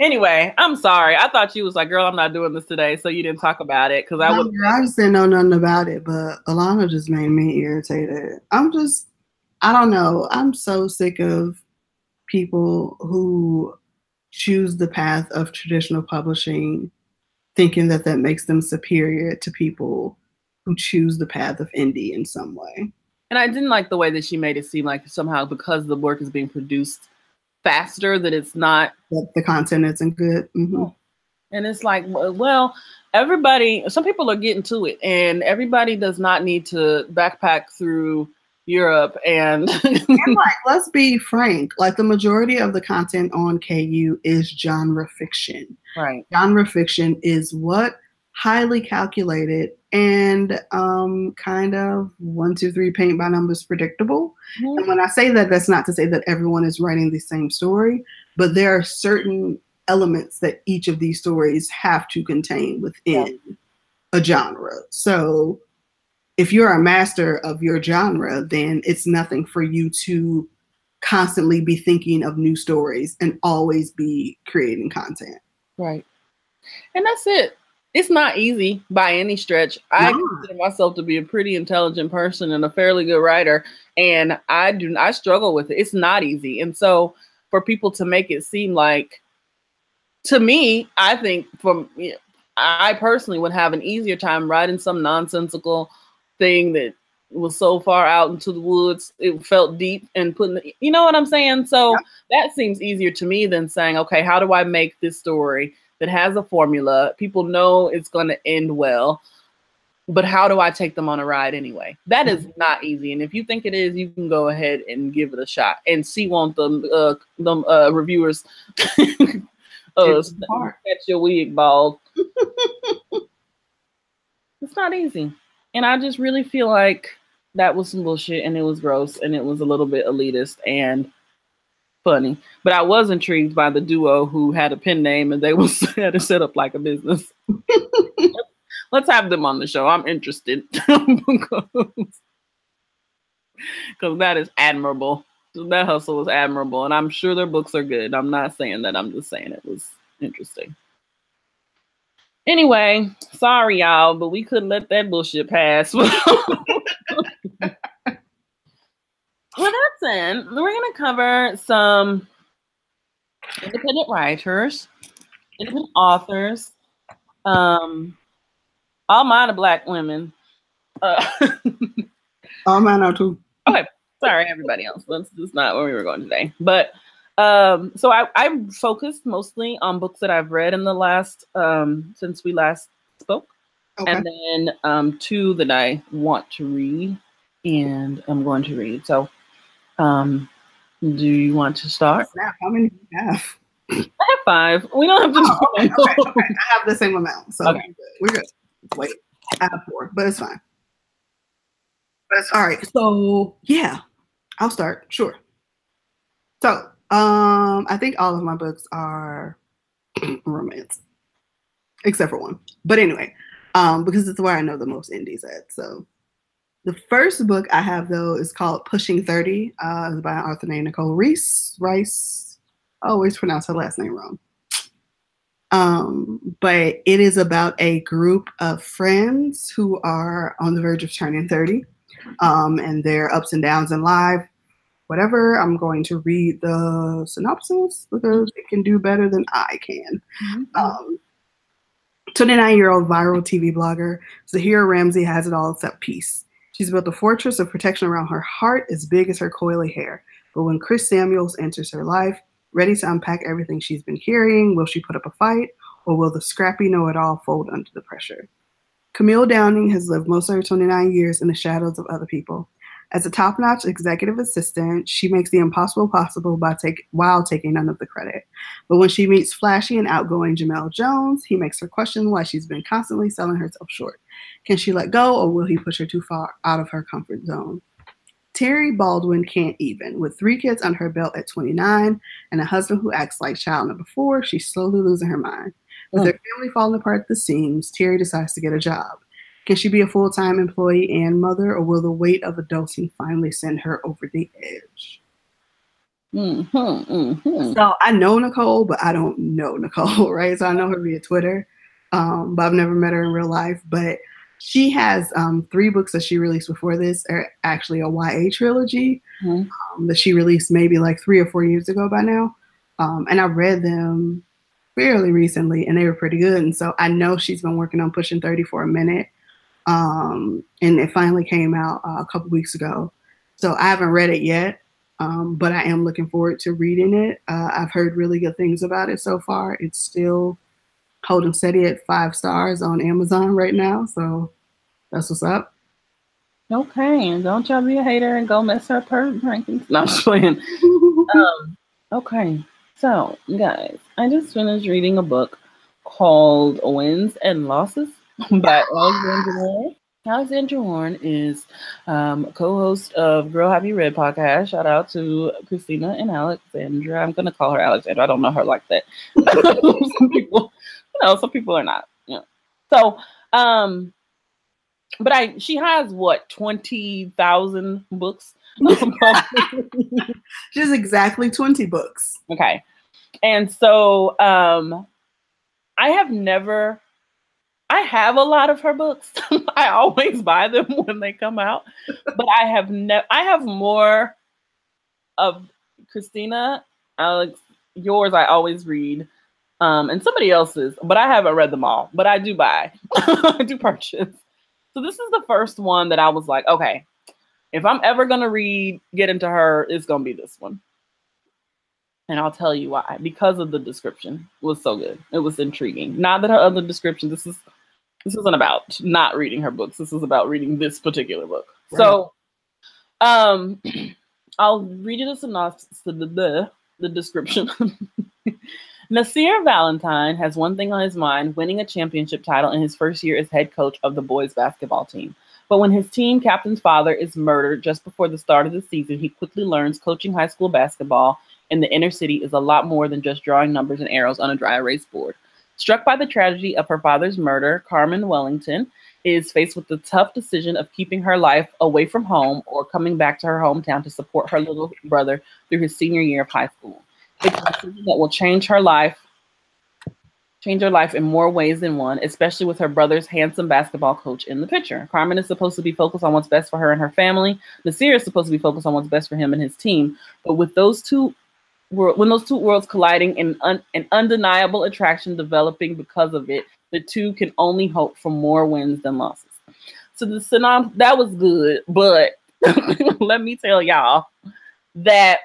Anyway, I'm sorry. I thought you was like, girl, I'm not doing this today, so you didn't talk about it because I was. I just didn't know nothing about it, but Alana just made me irritated. I'm just, I don't know. I'm so sick of people who choose the path of traditional publishing, thinking that that makes them superior to people who choose the path of indie in some way. And I didn't like the way that she made it seem like somehow because the work is being produced faster that it's not that the content isn't good. Mm-hmm. And it's like, well, everybody, some people are getting to it, and everybody does not need to backpack through Europe and, and like let's be frank, like the majority of the content on KU is genre fiction. Right. Genre fiction is what highly calculated and um, kind of one, two, three paint by numbers predictable. Mm-hmm. And when I say that, that's not to say that everyone is writing the same story, but there are certain elements that each of these stories have to contain within yeah. a genre. So if you're a master of your genre, then it's nothing for you to constantly be thinking of new stories and always be creating content. Right. And that's it. It's not easy by any stretch. I consider myself to be a pretty intelligent person and a fairly good writer, and I do I struggle with it. It's not easy. And so for people to make it seem like to me, I think from I personally would have an easier time writing some nonsensical thing that was so far out into the woods it felt deep and putting the, you know what i'm saying? So yeah. that seems easier to me than saying okay how do i make this story that has a formula? People know it's going to end well but how do i take them on a ride anyway? That is mm-hmm. not easy and if you think it is you can go ahead and give it a shot and see want them uh them uh reviewers uh catch your wig bald. It's not easy and I just really feel like that was some bullshit and it was gross and it was a little bit elitist and funny. But I was intrigued by the duo who had a pen name and they was had to set up like a business. Let's have them on the show. I'm interested because that is admirable. That hustle was admirable, and I'm sure their books are good. I'm not saying that. I'm just saying it was interesting. Anyway, sorry y'all, but we couldn't let that bullshit pass. well, that's it. We're gonna cover some independent writers, independent authors. Um, all mine are black women. Uh, all mine are too. Okay, sorry everybody else. That's, that's not where we were going today, but um, so I, I focused mostly on books that I've read in the last um, since we last spoke, okay. and then um, two that I want to read and I'm going to read. So, um, do you want to start? How many do you have? I have five. We don't have to. Oh, okay, okay, okay. I have the same amount, so okay. we're good. Wait, I have four, but it's fine. But it's all right. So yeah, I'll start. Sure. So um, I think all of my books are romance, except for one. But anyway, um, because it's where I know the most indies at. So the first book I have though is called Pushing 30. Uh, by an author named Nicole Reese Rice. I always pronounce her last name wrong. Um, but it is about a group of friends who are on the verge of turning 30 um, and their ups and downs in life. Whatever, I'm going to read the synopsis because it can do better than I can. Mm-hmm. Um, 29 year old viral TV blogger Zahira Ramsey has it all except peace. She's built a fortress of protection around her heart as big as her coily hair. But when Chris Samuels enters her life, ready to unpack everything she's been carrying, will she put up a fight or will the scrappy know it all fold under the pressure? Camille Downing has lived most of her 29 years in the shadows of other people. As a top notch executive assistant, she makes the impossible possible by take, while taking none of the credit. But when she meets flashy and outgoing Jamel Jones, he makes her question why she's been constantly selling herself short. Can she let go, or will he push her too far out of her comfort zone? Terry Baldwin can't even. With three kids under her belt at 29 and a husband who acts like child number four, she's slowly losing her mind. With mm. their family falling apart at the seams, Terry decides to get a job. Can she be a full time employee and mother, or will the weight of adulting finally send her over the edge? Mm-hmm, mm-hmm. So I know Nicole, but I don't know Nicole, right? So I know her via Twitter, um, but I've never met her in real life. But she has um, three books that she released before this, are actually a YA trilogy mm-hmm. um, that she released maybe like three or four years ago by now. Um, and I read them fairly recently, and they were pretty good. And so I know she's been working on pushing 30 for a minute. Um, and it finally came out uh, a couple weeks ago. So I haven't read it yet, um, but I am looking forward to reading it. Uh, I've heard really good things about it so far. It's still holding steady at five stars on Amazon right now. So that's what's up. Okay, and don't y'all be a hater and go mess up her rankings. No, I'm just playing. um, okay, so guys, I just finished reading a book called Wins and Losses by Alexandra Warren. Alexandra Warren is um, co-host of Girl Have You Read podcast. Shout out to Christina and Alexandra. I'm gonna call her Alexandra. I don't know her like that. some people, you know, some people are not. You know. So, um, but I she has what twenty thousand books. she has exactly twenty books. Okay, and so um, I have never I have a lot of her books. I always buy them when they come out, but I have never. I have more of Christina, Alex. Yours I always read, um, and somebody else's, but I haven't read them all. But I do buy. I do purchase. So this is the first one that I was like, okay, if I'm ever gonna read, get into her, it's gonna be this one. And I'll tell you why. Because of the description it was so good. It was intriguing. Not that her other description, this is this isn't about not reading her books. This is about reading this particular book. Right. So, um, I'll read you the synopsis, the, the, the description. Nasir Valentine has one thing on his mind winning a championship title in his first year as head coach of the boys basketball team. But when his team captain's father is murdered just before the start of the season, he quickly learns coaching high school basketball in the inner city is a lot more than just drawing numbers and arrows on a dry erase board. Struck by the tragedy of her father's murder, Carmen Wellington is faced with the tough decision of keeping her life away from home or coming back to her hometown to support her little brother through his senior year of high school. It's a decision that will change her life, change her life in more ways than one, especially with her brother's handsome basketball coach in the picture. Carmen is supposed to be focused on what's best for her and her family. Nasir is supposed to be focused on what's best for him and his team. But with those two when those two worlds colliding and un, an undeniable attraction developing because of it, the two can only hope for more wins than losses. So the synopsis that was good, but let me tell y'all that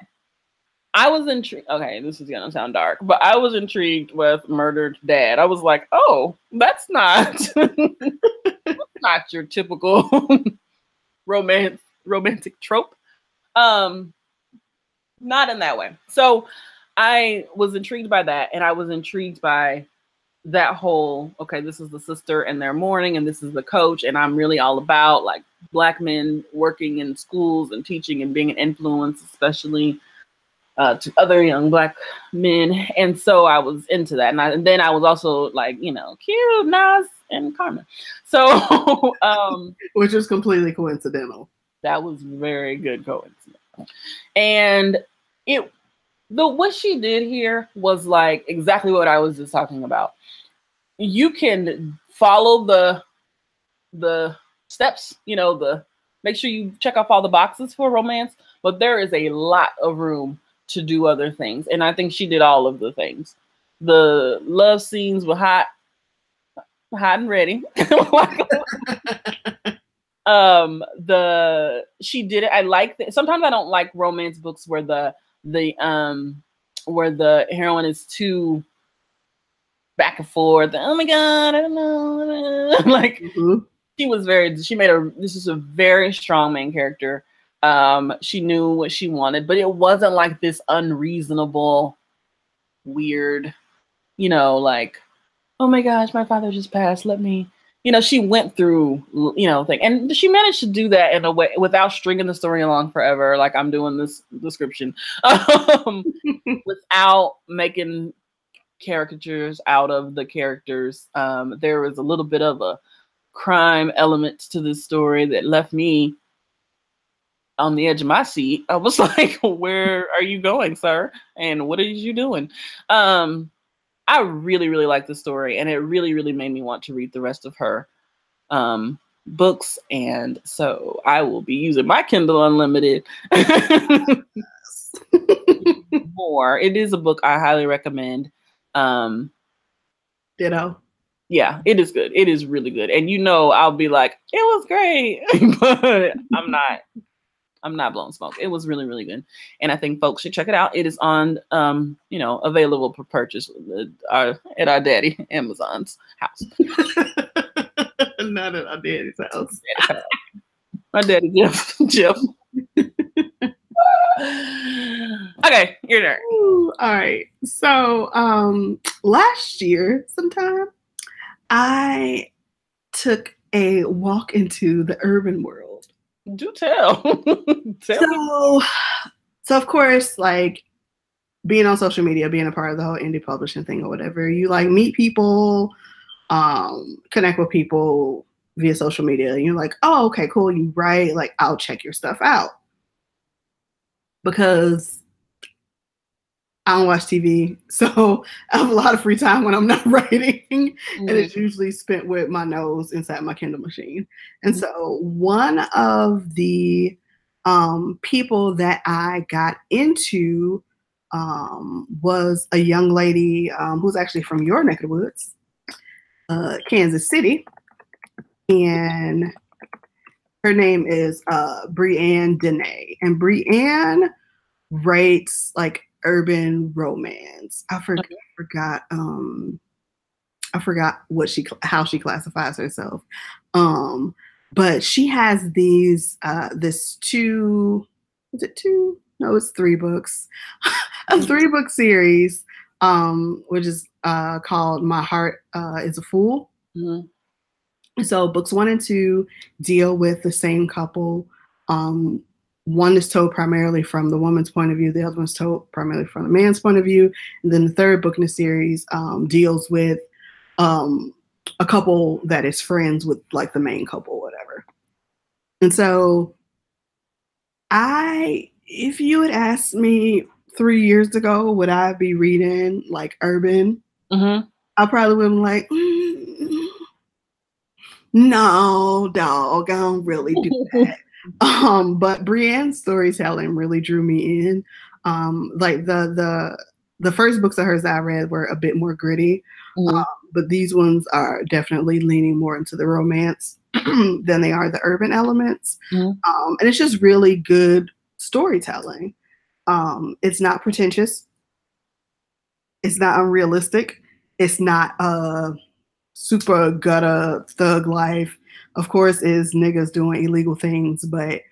I was intrigued. Okay, this is gonna sound dark, but I was intrigued with Murdered Dad. I was like, oh, that's not not your typical romance romantic trope. Um, not in that way. So I was intrigued by that, and I was intrigued by that whole okay, this is the sister and their mourning, and this is the coach, and I'm really all about like black men working in schools and teaching and being an influence, especially uh, to other young black men. And so I was into that, and, I, and then I was also like, you know, cute Nas and Carmen. So, um, which was completely coincidental. That was very good coincidence, and it the what she did here was like exactly what I was just talking about. You can follow the the steps, you know, the make sure you check off all the boxes for romance, but there is a lot of room to do other things. And I think she did all of the things. The love scenes were hot, hot and ready. um the she did it i like that sometimes i don't like romance books where the the um where the heroine is too back and forth. Oh my god, I don't know. like mm-hmm. she was very she made a this is a very strong main character. Um she knew what she wanted, but it wasn't like this unreasonable weird, you know, like oh my gosh, my father just passed. Let me you know, she went through, you know, thing, and she managed to do that in a way without stringing the story along forever, like I'm doing this description, um, without making caricatures out of the characters. Um, there was a little bit of a crime element to this story that left me on the edge of my seat. I was like, "Where are you going, sir? And what are you doing?" Um, I really, really like the story, and it really, really made me want to read the rest of her um, books. And so I will be using my Kindle Unlimited more. It is a book I highly recommend. Um, Ditto. Yeah, it is good. It is really good. And you know, I'll be like, it was great, but I'm not. I'm not blowing smoke. It was really, really good. And I think folks should check it out. It is on, um, you know, available for purchase at our, at our daddy Amazon's house. not at our daddy's house. My daddy Jeff. Jeff. okay, your turn. Ooh, all right. So um last year sometime I took a walk into the urban world do tell. tell so, so of course, like being on social media, being a part of the whole indie publishing thing or whatever, you like meet people, um, connect with people via social media. And you're like, oh, okay, cool. You write, like, I'll check your stuff out. Because I don't watch TV, so I have a lot of free time when I'm not writing, mm-hmm. and it's mm-hmm. usually spent with my nose inside my Kindle machine. And mm-hmm. so, one of the um, people that I got into um, was a young lady um, who's actually from your neck of the woods, uh, Kansas City, and her name is uh, Brianne Dene, and Brianne writes like urban romance. I forgot, okay. forgot um I forgot what she how she classifies herself. Um but she has these uh this two is it two? No, it's three books. a three book series um which is uh called My Heart uh is a Fool. Mm-hmm. So books 1 and 2 deal with the same couple um one is told primarily from the woman's point of view, the other one's told primarily from the man's point of view. And then the third book in the series um, deals with um, a couple that is friends with like the main couple, whatever. And so I, if you had asked me three years ago, would I be reading like urban? Mm-hmm. I probably would have been like, mm, no, dog, I don't really do that. Um, but Brianne's storytelling really drew me in. Um, like the the the first books of hers that I read were a bit more gritty, mm-hmm. um, but these ones are definitely leaning more into the romance than they are the urban elements. Mm-hmm. Um, and it's just really good storytelling. Um, it's not pretentious. It's not unrealistic. It's not a super gutter thug life of course, is niggas doing illegal things, but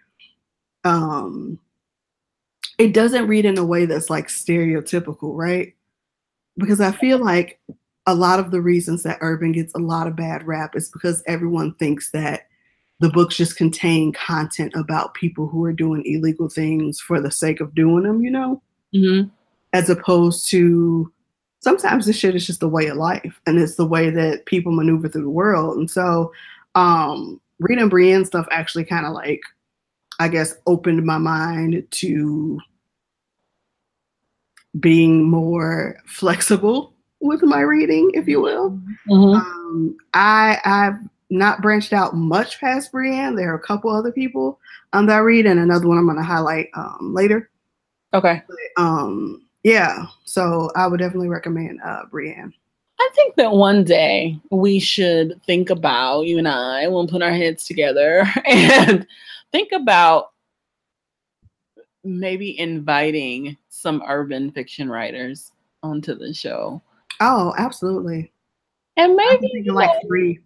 um, it doesn't read in a way that's like stereotypical, right? Because I feel like a lot of the reasons that urban gets a lot of bad rap is because everyone thinks that the books just contain content about people who are doing illegal things for the sake of doing them, you know? Mm-hmm. As opposed to sometimes this shit is just the way of life and it's the way that people maneuver through the world. And so um reading Brienne stuff actually kind of like I guess opened my mind to being more flexible with my reading, if you will. Mm-hmm. Um, I I've not branched out much past Brienne. There are a couple other people um, that I read, and another one I'm going to highlight um, later. Okay. But, um, yeah, so I would definitely recommend uh, Brienne. I think that one day we should think about you and I. We'll put our heads together and think about maybe inviting some urban fiction writers onto the show. Oh, absolutely. And maybe like three.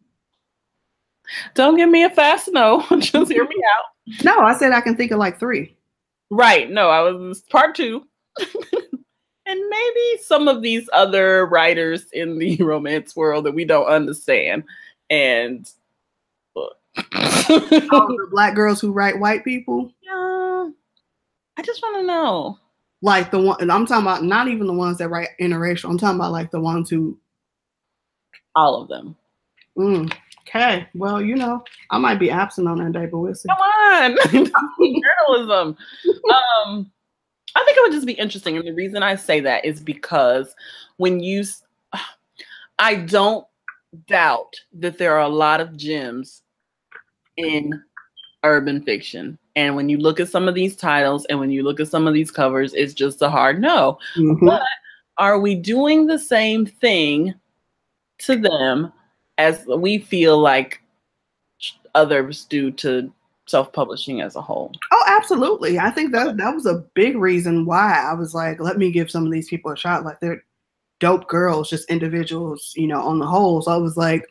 don't give me a fast no. Just hear me out. No, I said I can think of like three. Right. No, I was part two. and maybe some of these other writers in the romance world that we don't understand. And the black girls who write white people, yeah, I just want to know. like the one. And I'm talking about not even the ones that write interracial. I'm talking about like the ones who. All of them. Mm, okay, well, you know, I might be absent on that day, but we'll see. Come on. Journalism. Um, I think it would just be interesting. And the reason I say that is because when you, I don't doubt that there are a lot of gems in urban fiction. And when you look at some of these titles and when you look at some of these covers, it's just a hard no. Mhm. Are we doing the same thing to them as we feel like others do to self-publishing as a whole? Oh, absolutely. I think that that was a big reason why I was like, let me give some of these people a shot. Like they're dope girls, just individuals, you know, on the whole. So I was like,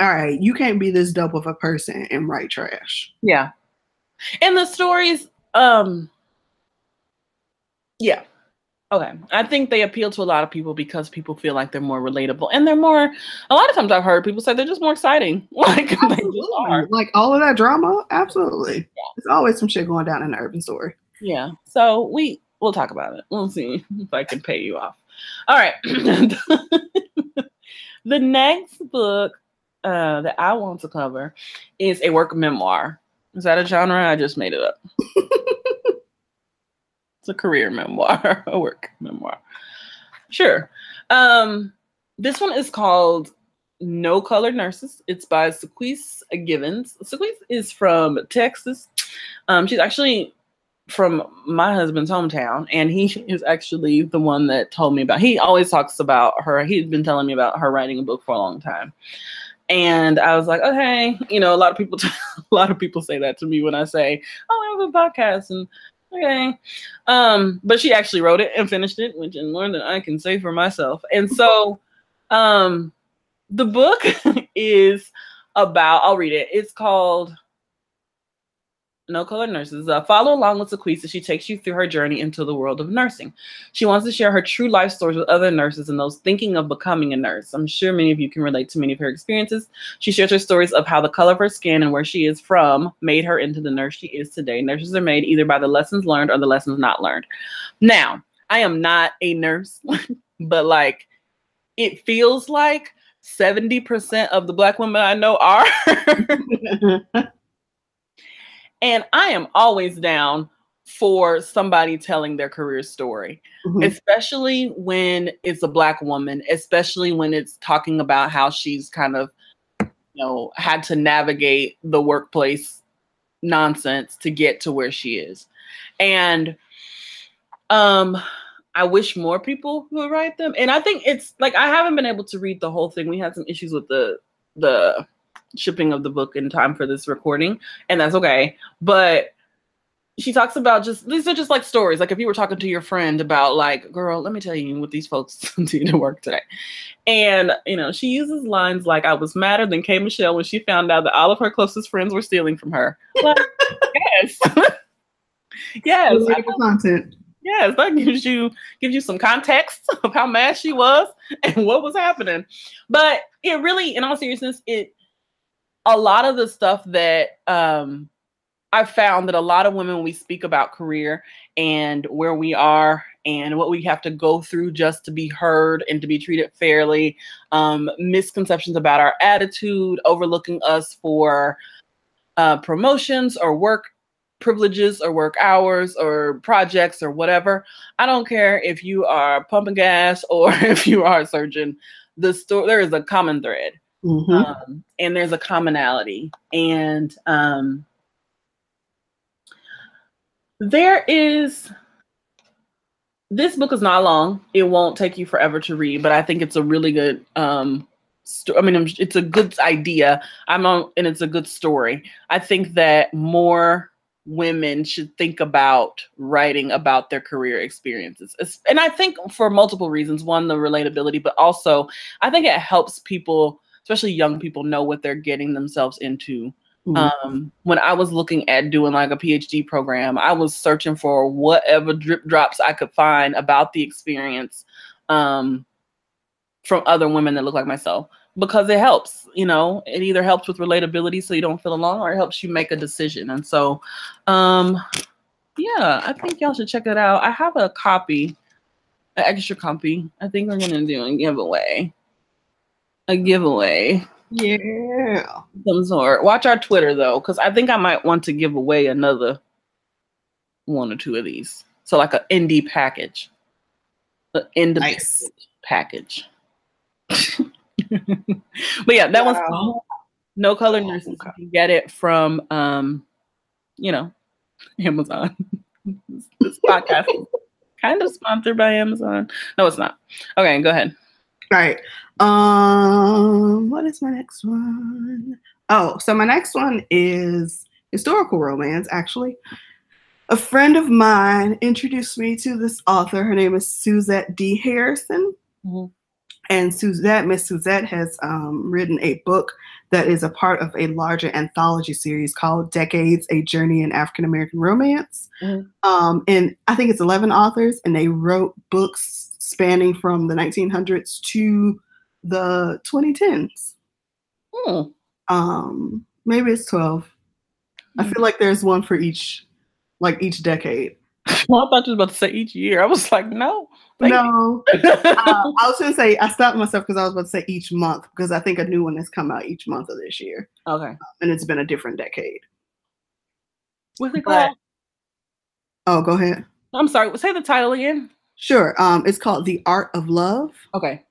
all right, you can't be this dope of a person and write trash. Yeah. And the stories, um, yeah. Okay. I think they appeal to a lot of people because people feel like they're more relatable and they're more, a lot of times I've heard people say they're just more exciting. Like they just are. Like all of that drama, absolutely. There's always some shit going down in the urban story. Yeah. So we, we'll talk about it. We'll see if I can pay you off. All right. the next book uh, that I want to cover is a work memoir. Is that a genre? I just made it up. it's a career memoir, a work memoir. Sure. Um, this one is called No Colored Nurses. It's by Sequise Givens. Sequise is from Texas. Um, she's actually from my husband's hometown, and he is actually the one that told me about. He always talks about her. He's been telling me about her writing a book for a long time, and I was like, okay, you know, a lot of people, a lot of people say that to me when I say, oh, I have a podcast, and okay, um, but she actually wrote it and finished it, which is more than I can say for myself, and so, um, the book is about. I'll read it. It's called no color Nurses. Uh, follow along with Sequisa. She takes you through her journey into the world of nursing. She wants to share her true life stories with other nurses and those thinking of becoming a nurse. I'm sure many of you can relate to many of her experiences. She shares her stories of how the color of her skin and where she is from made her into the nurse she is today. Nurses are made either by the lessons learned or the lessons not learned. Now, I am not a nurse, but like it feels like 70% of the black women I know are. And I am always down for somebody telling their career story, Mhm. especially when it's a black woman, especially when it's talking about how she's kind of, you know, had to navigate the workplace nonsense to get to where she is. And um I wish more people would write them. And I think it's like I haven't been able to read the whole thing. We had some issues with the the shipping of the book in time for this recording, and that's okay. But she talks about just these are just like stories. Like if you were talking to your friend about like, girl, let me tell you what these folks did to work today. And you know, she uses lines like I was madder than K Michelle when she found out that all of her closest friends were stealing from her. Like, yes. yes. Content. Yes, that gives you gives you some context of how mad she was and what was happening. But it really, in all seriousness, it a lot of the stuff that um I found that a lot of women, when we speak about career and where we are and what we have to go through just to be heard and to be treated fairly, um, misconceptions about our attitude, overlooking us for uh, promotions or work privileges or work hours or projects or whatever. I don't care if you are pumping gas or if you are a surgeon. The story there is a common thread, Mm-hmm. um, and there's a commonality, and um, there is. This book is not long. It won't take you forever to read, but I think it's a really good. Um, sto- I mean, it's a good idea. I'm on, and it's a good story. I think that more women should think about writing about their career experiences. And I think for multiple reasons. One, the relatability, but also I think it helps people, especially young people, know what they're getting themselves into. Mhm. Um, when I was looking at doing like a PhD program, I was searching for whatever drip drops I could find about the experience um, from other women that look like myself because it helps you know? It either helps with relatability so you don't feel alone or it helps you make a decision. And so um yeah i think y'all should check it out. I have a copy an extra copy. I think we're gonna do a giveaway a giveaway. Yeah. some sort. Watch our twitter though because i think i might want to give away another one or two of these. So like an indie package. An independent Nice. package. But yeah that one's Wow. called no color Oh, nurses. okay. you can get it from um you know amazon. This, this podcast is kind of sponsored by amazon. No it's not. Okay go ahead right. Um, what is my next one? Oh, so my next one is historical romance, actually. A friend of mine introduced me to this author. Her name is Suzette D. Harrison. Mhm. And Suzette, Miss Suzette, has um, written a book that is a part of a larger anthology series called Decades A Journey in African American Romance. Mhm. Um, and I think it's 11 authors, and they wrote books spanning from the 1900s to the 2010s. Hmm. Um, maybe it's 12. I feel like there's one for each, like each decade. well i thought you was about to say each year i was like no no, uh, I was gonna say I stopped myself because I was about to say each month because I think a new one has come out each month of this year, okay and it's been a different decade. what's it But- called Oh, go ahead. i'm sorry say the title again Sure. Um, it's called The Art of Love. okay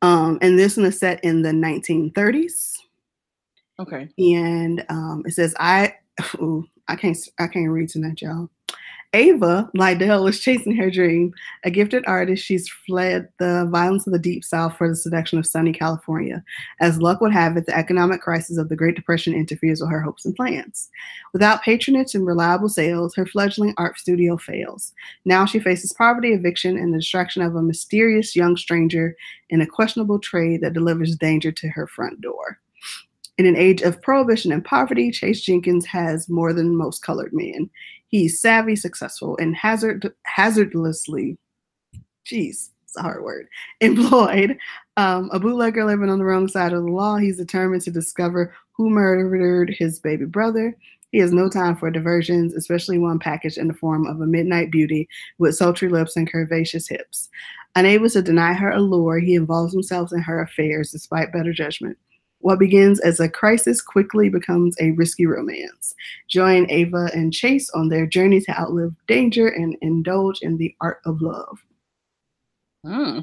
Um, and this one is set in the 1930s. okay and um, it says I ooh, I can't I can't read tonight, y'all. Ava Lydell is chasing her dream. A gifted artist, she's fled the violence of the deep south for the seduction of sunny California. As luck would have it, the economic crisis of the Great Depression interferes with her hopes and plans. Without patronage and reliable sales, her fledgling art studio fails. Now she faces poverty, eviction, and the distraction of a mysterious young stranger in a questionable trade that delivers danger to her front door. In an age of prohibition and poverty, Chase Jenkins has more than most colored men. He's savvy, successful, and hazard hazardlessly, jeez, it's a hard word, employed. Um, a bootlegger living on the wrong side of the law. He's determined to discover who murdered his baby brother. He has no time for diversions, especially one packaged in the form of a midnight beauty with sultry lips and curvaceous hips. Unable to deny her allure, he involves himself in her affairs despite better judgment. What begins as a crisis quickly becomes a risky romance. Join Ava and Chase on their journey to outlive danger and indulge in the art of love. Hmm.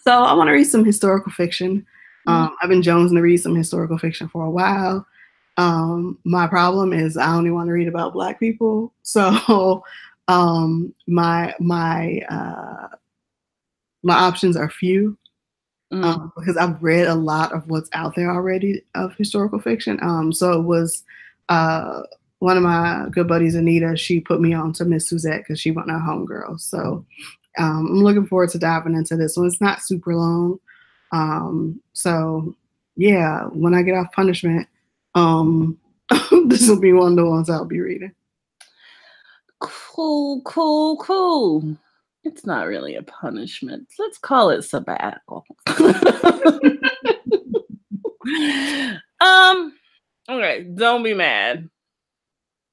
So I want to read some historical fiction. Um, I've been jonesing to read some historical fiction for a while. Um, my problem is I only want to read about Black people. So um, my my uh, my options are few Mm. um, because I've read a lot of what's out there already of historical fiction. Um, so it was uh, one of my good buddies, Anita. She put me on to Miss Suzette because she wasn't a homegirl. So um, I'm looking forward to diving into this one. It's not super long. Um, so yeah, when I get off punishment, um, this will be one of the ones I'll be reading. Cool, cool, cool. It's not really a punishment. Let's call it sabbatical. um, okay, don't be mad.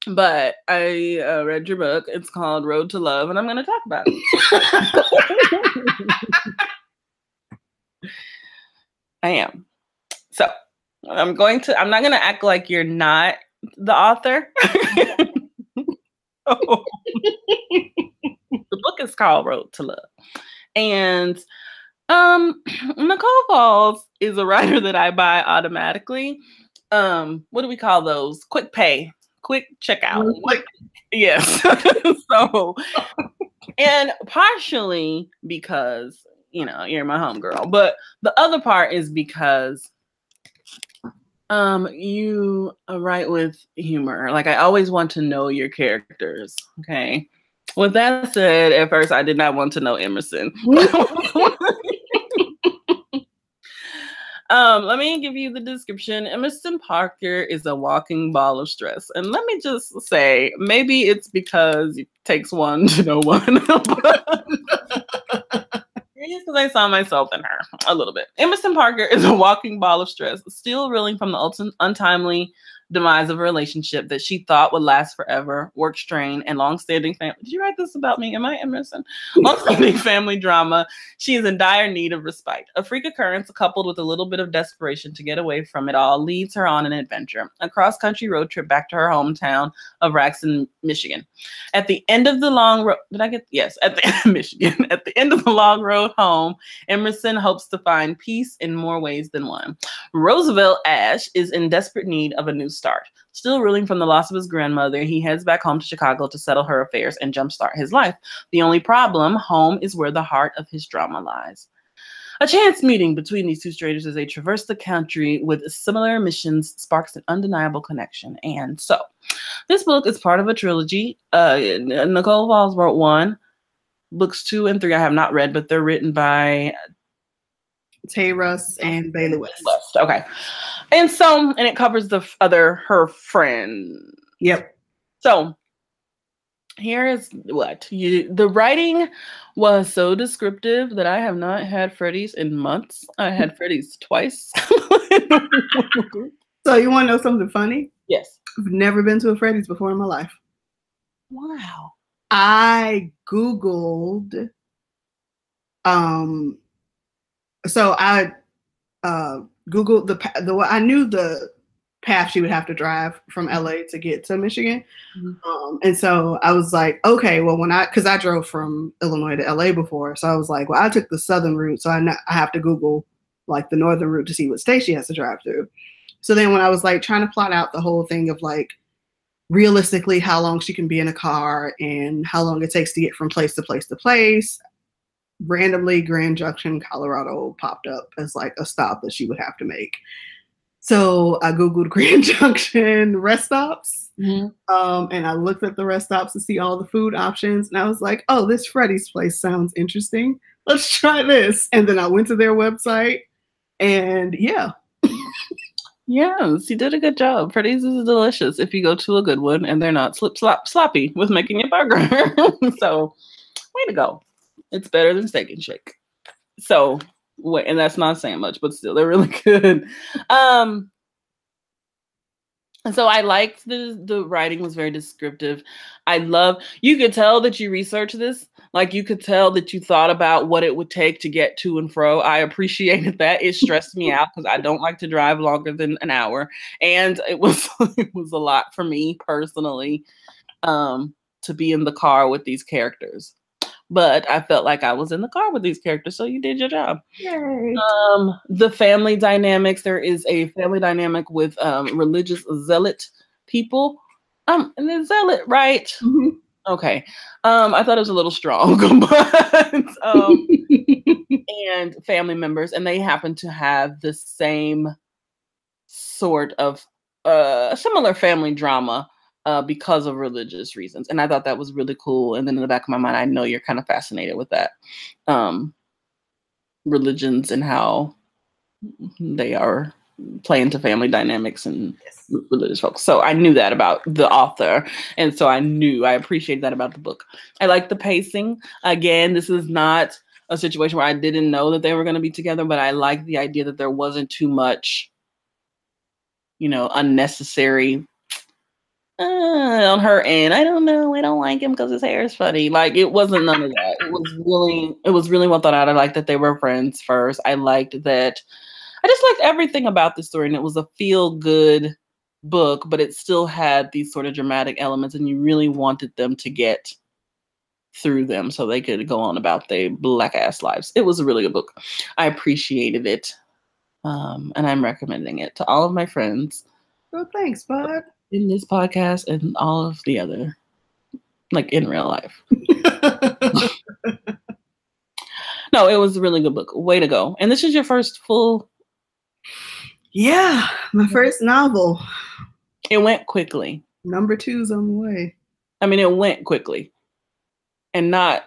But I uh, read your book. It's called Road to Love, and I'm going to talk about it. I am. So I'm going to, I'm not going to act like you're not the author. oh. the book is called Road to Love. And um Nicole Falls is a writer that I buy automatically. Um, what do we call those? Quick pay, quick checkout. Quick. Yes. so and partially because you know you're my homegirl, but the other part is because um you write with humor. Like I always want to know your characters. Okay. With that said, at first I did not want to know Emerson. um, let me give you the description. Emerson Parker is a walking ball of stress. And let me just say, maybe it's because it takes one to know one. because I saw myself in her a little bit. Emerson Parker is a walking ball of stress, still reeling from the untimely demise of a relationship that she thought would last forever, work strain, and long-standing family. Did you write this about me? Am I Emerson? Long-standing family drama. She is in dire need of respite. A freak occurrence coupled with a little bit of desperation to get away from it all leads her on an adventure, a cross-country road trip back to her hometown of Raxton, Michigan. At the end of the long road, did I get yes? At the end of Michigan, at the end of the long road home, Emerson hopes to find peace in more ways than one. Roosevelt Ash is in desperate need of a new start. Still reeling from the loss of his grandmother, he heads back home to Chicago to settle her affairs and jumpstart his life. The only problem, home is where the heart of his drama lies. A chance meeting between these two strangers as they traverse the country with similar missions sparks an undeniable connection. And so, this book is part of a trilogy. Uh, Nicole Falls wrote one. Books two and three I have not read, but they're written by Tay Russ and Bailey West. West. Okay. And so, and it covers the other, her friend. Yep. So here is what you the writing was so descriptive that I have not had Freddy's in months. I had Freddy's twice. so you want to know something funny? Yes. I've never been to a Freddy's before in my life. Wow. I Googled um so I uh Googled the the I knew the path she would have to drive from LA to get to Michigan. Mm-hmm. Um, and so I was like, okay, well, when I, cause I drove from Illinois to LA before. So I was like, well, I took the southern route. So I, know, I have to Google like the northern route to see what state she has to drive through. So then when I was like trying to plot out the whole thing of like realistically how long she can be in a car and how long it takes to get from place to place to place, randomly Grand Junction, Colorado popped up as like a stop that she would have to make. So I Googled Grand Junction rest stops mm-hmm. um, and I looked at the rest stops to see all the food options. And I was like, oh, this Freddy's place sounds interesting. Let's try this. And then I went to their website and yeah. yes, you did a good job. Freddy's is delicious if you go to a good one and they're not slip slop sloppy with making your burger. so way to go. It's better than Steak and Shake. So, and that's not saying much, but still, they're really good. Um, and so I liked the the writing was very descriptive. I love you could tell that you researched this. Like you could tell that you thought about what it would take to get to and fro. I appreciated that. It stressed me out because I don't like to drive longer than an hour, and it was it was a lot for me personally um, to be in the car with these characters but I felt like I was in the car with these characters. So you did your job. Yay. Um, the family dynamics. There is a family dynamic with um, religious zealot people. Um, and then zealot, right? Mm-hmm. Okay. Um, I thought it was a little strong, but um, and family members, and they happen to have the same sort of uh similar family drama uh, because of religious reasons. And I thought that was really cool. And then in the back of my mind, I know you're kind of fascinated with that. Um, religions and how they are play into family dynamics and religious folks. So I knew that about the author. And so I knew I appreciate that about the book. I like the pacing. Again, this is not a situation where I didn't know that they were going to be together, but I like the idea that there wasn't too much, you know, unnecessary uh, on her end. I don't know. I don't like him because his hair is funny. Like it wasn't none of that. It was really, it was really well thought out. I liked that they were friends first. I liked that. I just liked everything about the story, and it was a feel good book, but it still had these sort of dramatic elements, and you really wanted them to get through them so they could go on about their black ass lives. It was a really good book. I appreciated it. Um, and I'm recommending it to all of my friends. Well, thanks, bud. In this podcast and all of the other, like in real life. no, it was a really good book. Way to go. And this is your first full. Yeah, my first novel. It went quickly. Number two's on the way. I mean, it went quickly and not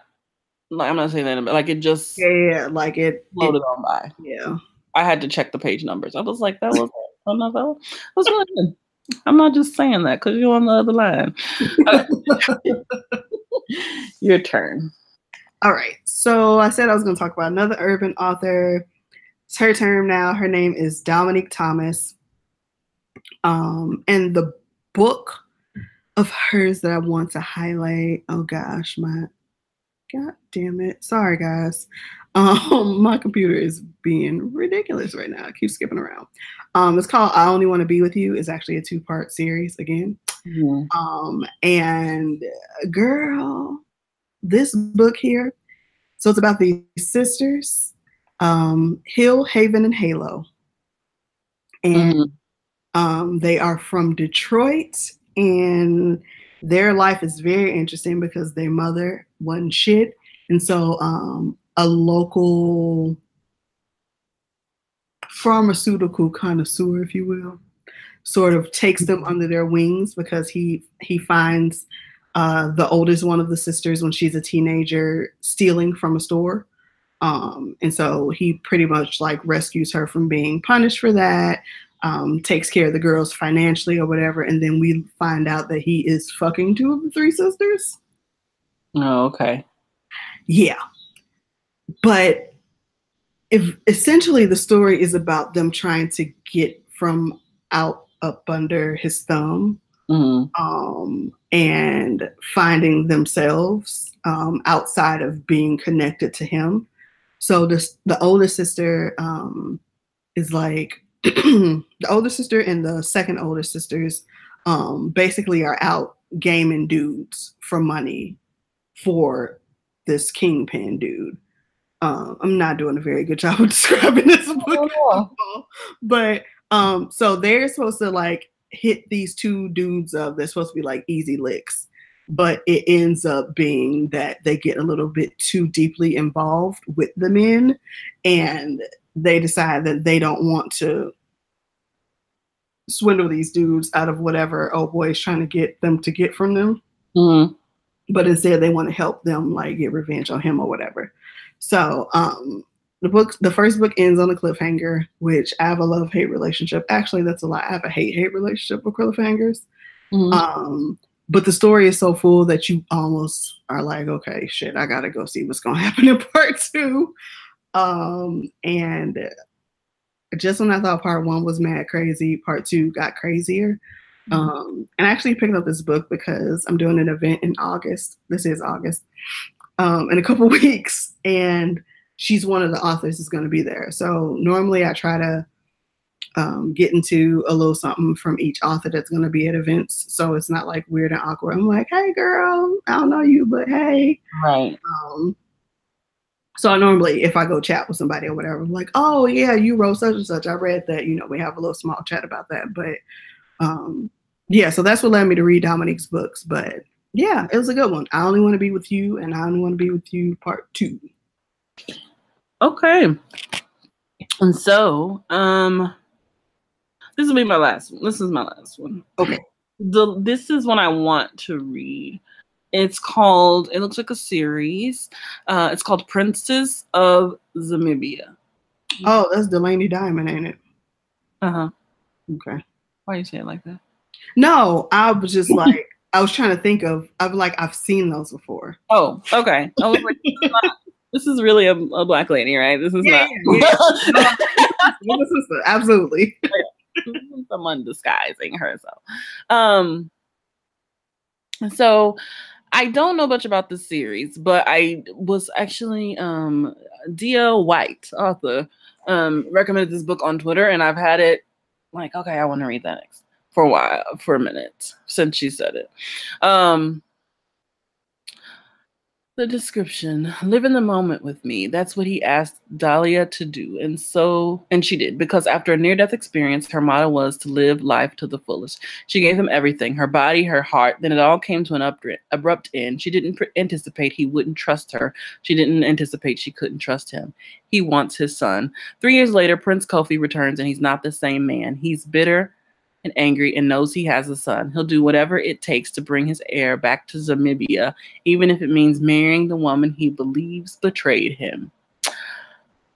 like I'm not saying that, but like it just yeah, yeah like it floated on by. Yeah, I had to check the page numbers. I was like, that was a novel. Oh, that was really good. I'm not just saying that because you're on the other line. Your turn. All right. So I said I was going to talk about another urban author. It's her term now. Her name is Dominique Thomas. Um, and the book of hers that I want to highlight. Oh gosh, my God damn it. Sorry, guys. Um, my computer is being ridiculous right now. I keep skipping around. Um, it's called I Only Want to Be With You. It's actually a two part series again. Mm-hmm. Um, and girl, this book here, so it's about these sisters, um, Hill, Haven, and Halo. And mm-hmm. um, they are from Detroit and their life is very interesting because their mother wasn't shit. And so um, a local pharmaceutical connoisseur, if you will, sort of takes them under their wings because he he finds uh, the oldest one of the sisters when she's a teenager stealing from a store. Um, and so he pretty much like rescues her from being punished for that um, takes care of the girls financially or whatever, and then we find out that he is fucking two of the three sisters. Oh, okay. Yeah. But if essentially the story is about them trying to get from out up under his thumb mm-hmm. um, and finding themselves um, outside of being connected to him. So this, the older sister um, is like the older sister and the second older sisters um, basically are out gaming dudes for money for this kingpin dude. Um, I'm not doing a very good job of describing this book, oh, but um, so they're supposed to like hit these two dudes up. They're supposed to be like easy licks, but it ends up being that they get a little bit too deeply involved with the men, and they decide that they don't want to swindle these dudes out of whatever old boy is trying to get them to get from them. Mm-hmm. But instead, they want to help them like get revenge on him or whatever. So um, the book, the first book ends on a cliffhanger, which I have a love hate relationship. Actually, that's a lot. I have a hate hate relationship with cliffhangers. Mm-hmm. Um, but the story is so full that you almost are like, okay, shit, I gotta go see what's gonna happen in part two. Um, and just when I thought part one was mad crazy, part two got crazier. Mm-hmm. Um, and I actually picked up this book because I'm doing an event in August. This is August, um, in a couple weeks, and she's one of the authors that's going to be there. So normally I try to um, get into a little something from each author that's going to be at events, so it's not like weird and awkward. I'm like, hey, girl, I don't know you, but hey, right. Um, so I normally, if I go chat with somebody or whatever, I'm like, oh yeah, you wrote such and such. I read that. You know, we have a little small chat about that. But um, yeah, so that's what led me to read Dominique's books. But yeah, it was a good one. I only want to be with you, and I only want to be with you, part two. Okay. And so, um, this will be my last one. This is my last one. Okay. The this is one I want to read. It's called, it looks like a series. Uh, it's called Princess of Zamibia. Oh, that's Delaney Diamond, ain't it? Uh huh. Okay. Why you say it like that? No, I was just like I was trying to think of of like I've seen those before. Oh, okay. I was like, this is, not, this is really a, a, black lady, right? This is Yeah, not yeah, Little sister, absolutely. someone disguising herself. Um. So, I don't know much about the series, but I was actually um D.L. White, author, um, recommended this book on Twitter, and I've had it like, okay, I want to read that next for a while, for a minute since she said it. Um, the description live in the moment with me. That's what he asked dahlia to do and so and she did because after a near-death experience her motto was to live life to the fullest. She gave him everything her body her heart. Then it all came to an abrupt end. She didn't anticipate he wouldn't trust her. She didn't anticipate she couldn't trust him. He wants his son. Three years later prince kofi returns and he's not the same man. He's bitter and angry and knows he has a son. He'll do whatever it takes to bring his heir back to Zamibia, even if it means marrying the woman he believes betrayed him.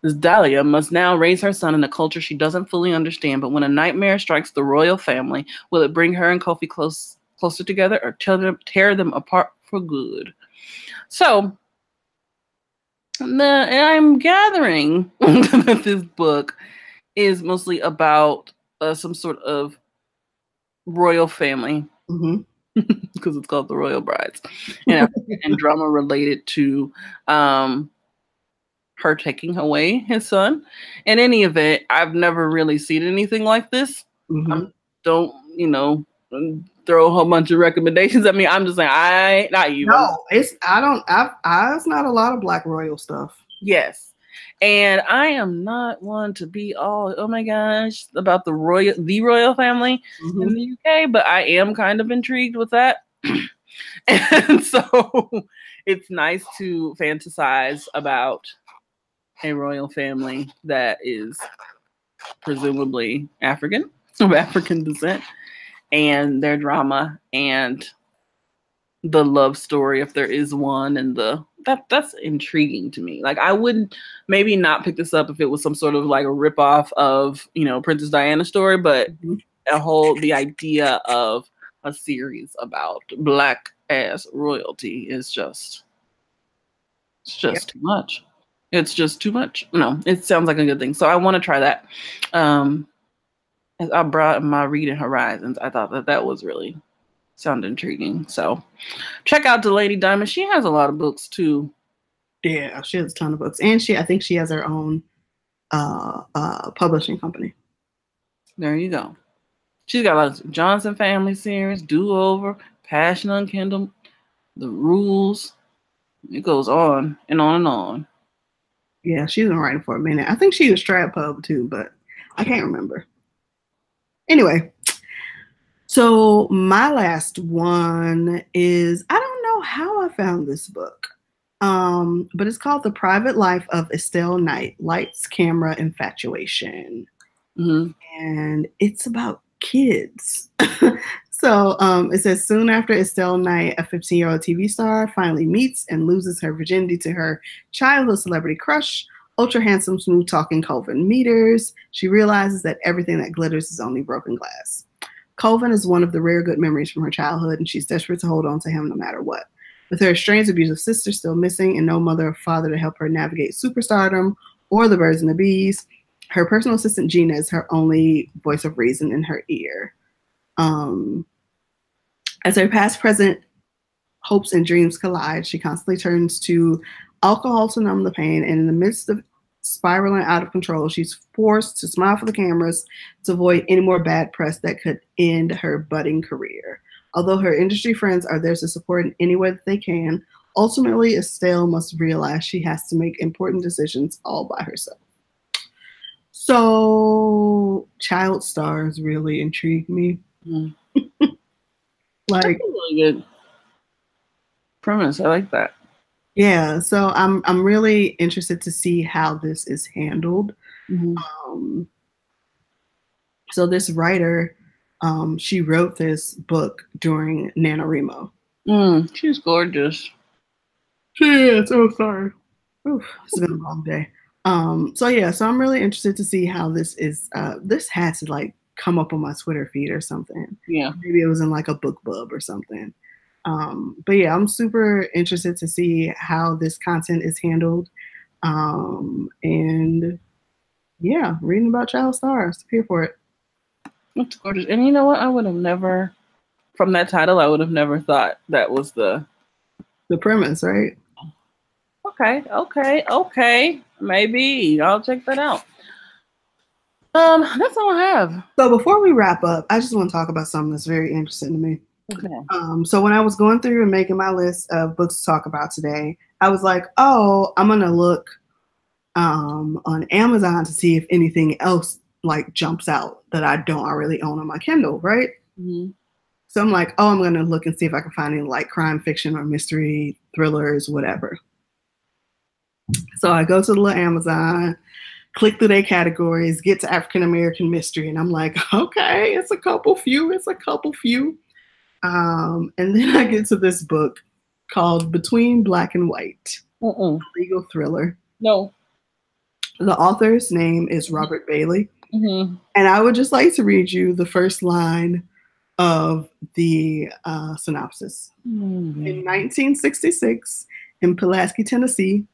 This Dahlia must now raise her son in a culture she doesn't fully understand, but when a nightmare strikes the royal family, will it bring her and Kofi close closer together or tear them, tear them apart for good? So, the, I'm gathering that this book is mostly about uh, some sort of royal family because Mm-hmm. it's called the Royal Brides, and, and drama related to um, her taking away his son. In any event, I've never really seen anything like this. Mhm. Don't you know? Throw a whole bunch of recommendations at me. I'm just saying, I not you. No, it's I don't. I, I it's not a lot of black royal stuff. Yes. And I am not one to be all oh my gosh about the royal the royal family. Mhm. in the UK, but I am kind of intrigued with that. and so it's nice to fantasize about a royal family that is presumably African, of African descent, and their drama and the love story, if there is one, and the that that's intriguing to me. Like I wouldn't maybe not pick this up if it was some sort of like a ripoff of you know Princess Diana story, but a whole the idea of a series about black ass royalty is just it's just too much. It's just too much. No, it sounds like a good thing. So I want to try that. Um as I brought my reading horizons, I thought that that was really sound intriguing. So check out Delaney Diamond. She has a lot of books too. Yeah, she has a ton of books, and she I think she has her own uh uh publishing company. There you go. She's got a lot of Johnson Family series, Do Over, Passion Unkindled, The Rules. It goes on and on and on. Yeah, she's been writing for a minute. I think she was Strat Pub too, but I can't remember. Anyway, so my last one is I don't know how I found this book, um, but it's called The Private Life of Estelle Knight Lights, Camera, Infatuation. hmm and it's about kids. so um, it says soon after Estelle Knight, a 15 year old TV star, finally meets and loses her virginity to her childhood celebrity crush, ultra handsome, smooth talking Colvin Meters, she realizes that everything that glitters is only broken glass. Colvin is one of the rare good memories from her childhood, and she's desperate to hold on to him no matter what. With her estranged, abusive sister still missing and no mother or father to help her navigate superstardom or the birds and the bees, her personal assistant Gina is her only voice of reason in her ear. Um, as her past, present hopes and dreams collide, she constantly turns to alcohol to numb the pain. And in the midst of spiraling out of control, she's forced to smile for the cameras to avoid any more bad press that could end her budding career. Although her industry friends are there to support in any way that they can, ultimately Estelle must realize she has to make important decisions all by herself. So, child stars really intrigue me. Mhm. like, really good premise. I like that. Yeah. So I'm I'm really interested to see how this is handled. Mhm. Um, so this writer, um, she wrote this book during NaNoWriMo. Mm, she's gorgeous. Yeah, so sorry. Oof, it's been a long day. Um, so yeah, so I'm really interested to see how this is. Uh, this had to like come up on my Twitter feed or something. Yeah. Maybe it was in like a BookBub or something. Um, but yeah, I'm super interested to see how this content is handled. Um, and yeah, reading about child stars. Here for it. That's gorgeous. And you know what? I would have never, from that title, I would have never thought that was the the premise, right? Okay, okay, okay. Maybe I'll check that out. Um, that's all I have. So before we wrap up, I just want to talk about something that's very interesting to me. Okay. Um, so when I was going through and making my list of books to talk about today, I was like, oh, I'm gonna look um, on Amazon to see if anything else like jumps out that I don't already own on my Kindle, right? Mm-hmm. So I'm like, oh, I'm gonna look and see if I can find any like crime fiction or mystery thrillers, whatever. So I go to the little Amazon, click through their categories, get to African American mystery, and I'm like, okay, it's a couple few, it's a couple few. Um, and then I get to this book called Between Black and White, Mm-mm. legal thriller. No. The author's name is Robert Bailey. Mm-hmm. And I would just like to read you the first line of the uh, synopsis. Mm-hmm. In 1966, in Pulaski, Tennessee,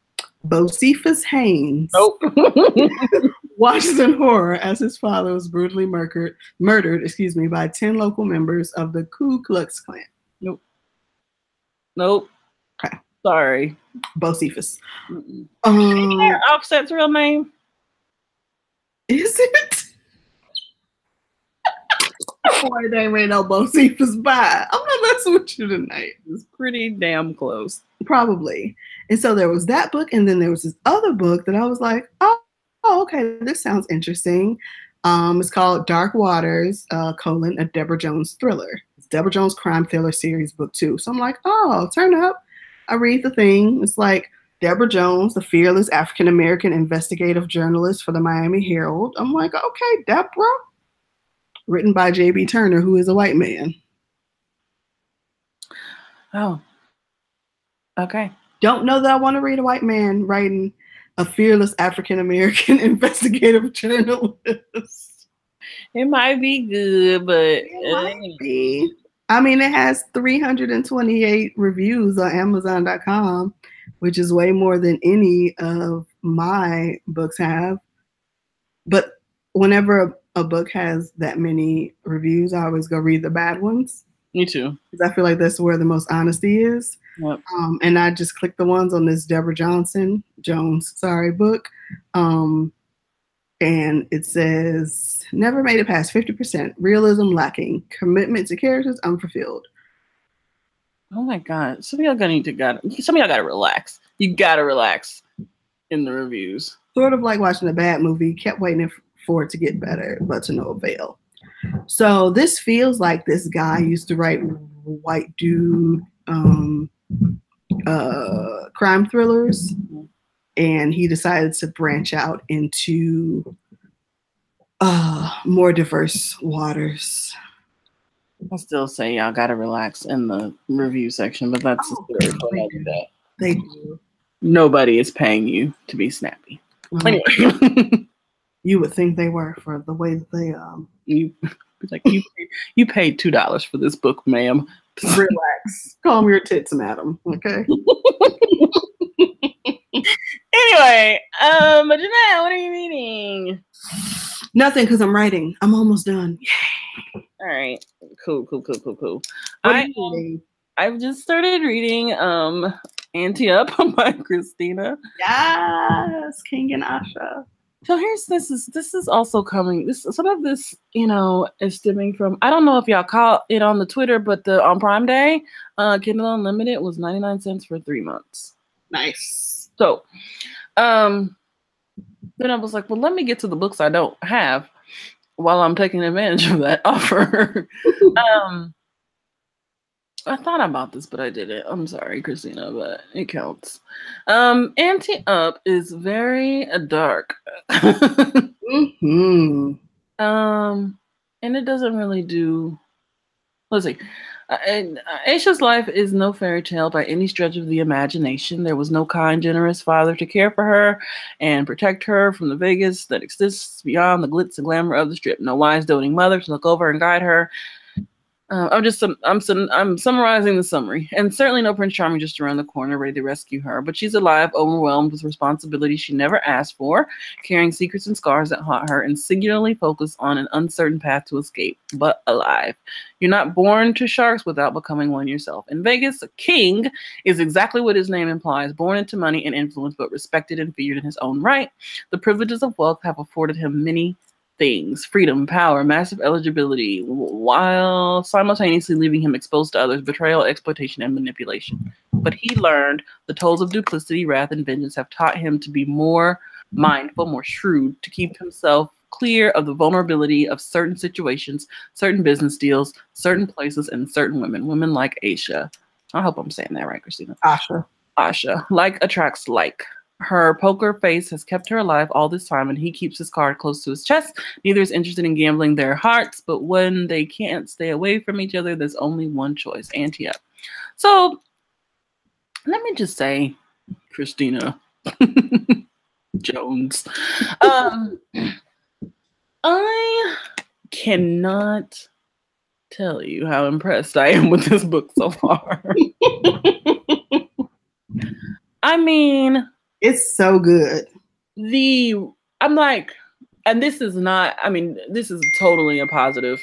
Bocephus Haynes Nope. watches in horror as his father was brutally murdered, murdered, excuse me, by 10 local members of the Ku Klux Klan. nope. Nope. Okay. Sorry. Bocephus. Um, Is Offset's real name? is it? Boy, they ain't no Bocephus by. I'm not messing with you tonight. It's pretty damn close. Probably. And so there was that book, and then there was this other book that I was like, oh, oh okay, this sounds interesting. Um, it's called Dark Waters, uh, colon, a Deborah Jones thriller. It's Deborah Jones crime thriller series, book two. So I'm like, oh, turn up. I read the thing. It's like Deborah Jones, the fearless African American investigative journalist for the Miami Herald. I'm like, okay, Deborah. Written by J.B. Turner, who is a white man. Oh. Okay. Don't know that I want to read a white man writing a fearless African American investigative journalist. It might be good, but It uh, might be. I mean, it has 328 reviews on Amazon.com, which is way more than any of my books have. But whenever a, a book has that many reviews, I always go read the bad ones me too. because I feel like that's where the most honesty is. Yep. Um, and I just clicked the ones on this Deborah Johnson Jones, sorry, book. Um, and it says never made it past 50%, realism lacking, commitment to characters unfulfilled. Oh my god. Some of y'all gonna need to got some of y'all gotta relax. You gotta relax in the reviews. Sort of like watching a bad movie, kept waiting for it to get better, but to no avail. So this feels like this guy used to write white dude um, uh, crime thrillers, and he decided to branch out into uh, more diverse waters. I still say y'all gotta relax in the review section, but that's Oh, a story another day. They do. Nobody is paying you to be snappy. Um, Anyway, you would think they were for the way that they um, you like you paid, you paid two dollars for this book, ma'am. Relax, calm your tits, madam. Okay. Anyway, um, Janelle, what are you reading? Nothing, because I'm writing. I'm almost done. All right, cool, cool, cool, cool, cool. What I you reading? I've just started reading um Ante Up by Christina. Yes, King and Asha. So here's this is this is also coming. This some of this, you know, is stemming from I don't know if y'all caught it on the Twitter, but the on Prime Day, uh Kindle Unlimited was 99 cents for three months. Nice. So um then I was like, well, let me get to the books I don't have while I'm taking advantage of that offer. um I thought about this, but I didn't. I'm sorry, Christina, but it counts. Um, Ante Up is very dark. hmm um, and it doesn't really do. Let's see. Uh, and uh, Aisha's life is no fairy tale by any stretch of the imagination. There was no kind, generous father to care for her and protect her from the Vegas that exists beyond the glitz and glamour of the strip. No wise, doting mother to look over and guide her uh, I'm just I'm I'm summarizing the summary, and certainly no Prince Charming just around the corner, ready to rescue her. But she's alive, overwhelmed with responsibility she never asked for, carrying secrets and scars that haunt her, and singularly focused on an uncertain path to escape. But alive, you're not born to sharks without becoming one yourself. In Vegas, a king is exactly what his name implies: born into money and influence, but respected and feared in his own right. The privileges of wealth have afforded him many things freedom, power, massive eligibility, while simultaneously leaving him exposed to others' betrayal, exploitation, and manipulation. But he learned the tolls of duplicity, wrath, and vengeance have taught him to be more mindful, more shrewd, to keep himself clear of the vulnerability of certain situations, certain business deals, certain places, and certain women. Women like Aisha. I hope I'm saying that right, Christina. Asha. Asha. Like attracts like. Her poker face has kept her alive all this time, and he keeps his card close to his chest. Neither is interested in gambling their hearts, but when they can't stay away from each other, there's only one choice ante up. So let me just say, Christina Jones, um, I cannot tell you how impressed I am with this book so far. I mean, it's so good. The I'm like, and this is not, I mean, this is totally a positive,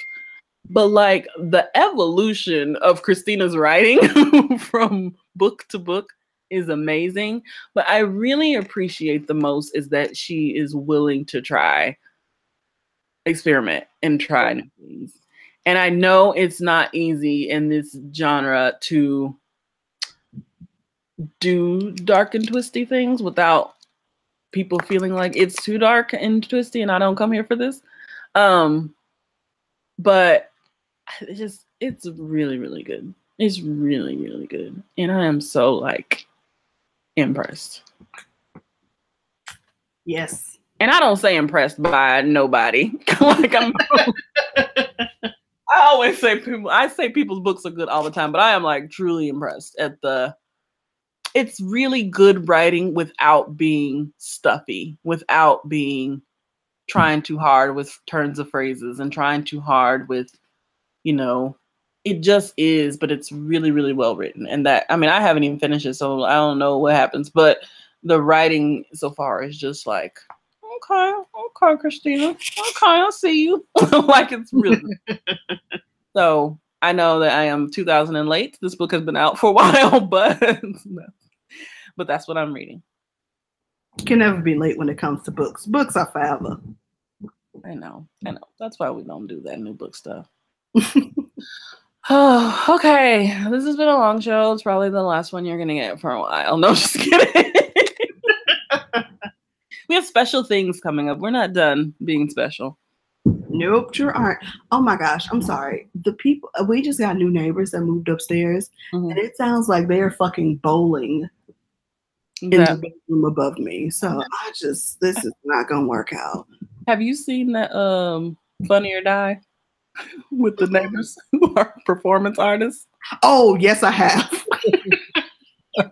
but like the evolution of Christina's writing from book to book is amazing. But I really appreciate the most is that she is willing to try, experiment, and try new things. And I know it's not easy in this genre to do dark and twisty things without people feeling like it's too dark and twisty and I don't come here for this. Um but it's just it's really really good. It's really really good. And I am so like impressed. Yes. And I don't say impressed by nobody. like I'm I always say people I say people's books are good all the time, but I am like truly impressed at the it's really good writing without being stuffy, without being trying too hard with turns of phrases and trying too hard with, you know, it just is, but it's really, really well written. And that, I mean, I haven't even finished it, so I don't know what happens, but the writing so far is just like, okay, okay, Christina, okay, I'll see you. like it's really so. I know that I am 2000 and late. This book has been out for a while, but but that's what I'm reading. can never be late when it comes to books. Books are forever. I know. I know. That's why we don't do that new book stuff. oh, okay. This has been a long show. It's probably the last one you're gonna get for a while. No, just kidding. we have special things coming up. We're not done being special. Nope, sure aren't. Oh my gosh, I'm sorry. The people we just got new neighbors that moved upstairs, mm-hmm. and it sounds like they're fucking bowling in the bedroom above me. So I just this is not gonna work out. Have you seen that um Funny or Die with the neighbors who are performance artists? Oh yes, I have.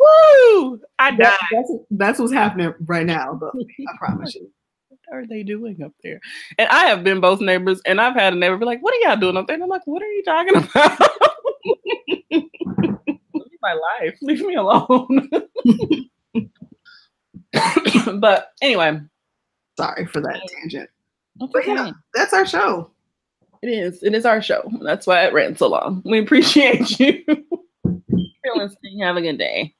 Woo! I died. That, that's, that's what's happening right now, though. I promise you. What are they doing up there? And I have been both neighbors, and I've had a neighbor be like, "What are y'all doing up there?" And I'm like, "What are you talking about?" My life. Leave me alone. but anyway. Sorry for that tangent. but yeah, that's our show. It is. It is our show. That's why it ran so long. We appreciate you. Have a good day.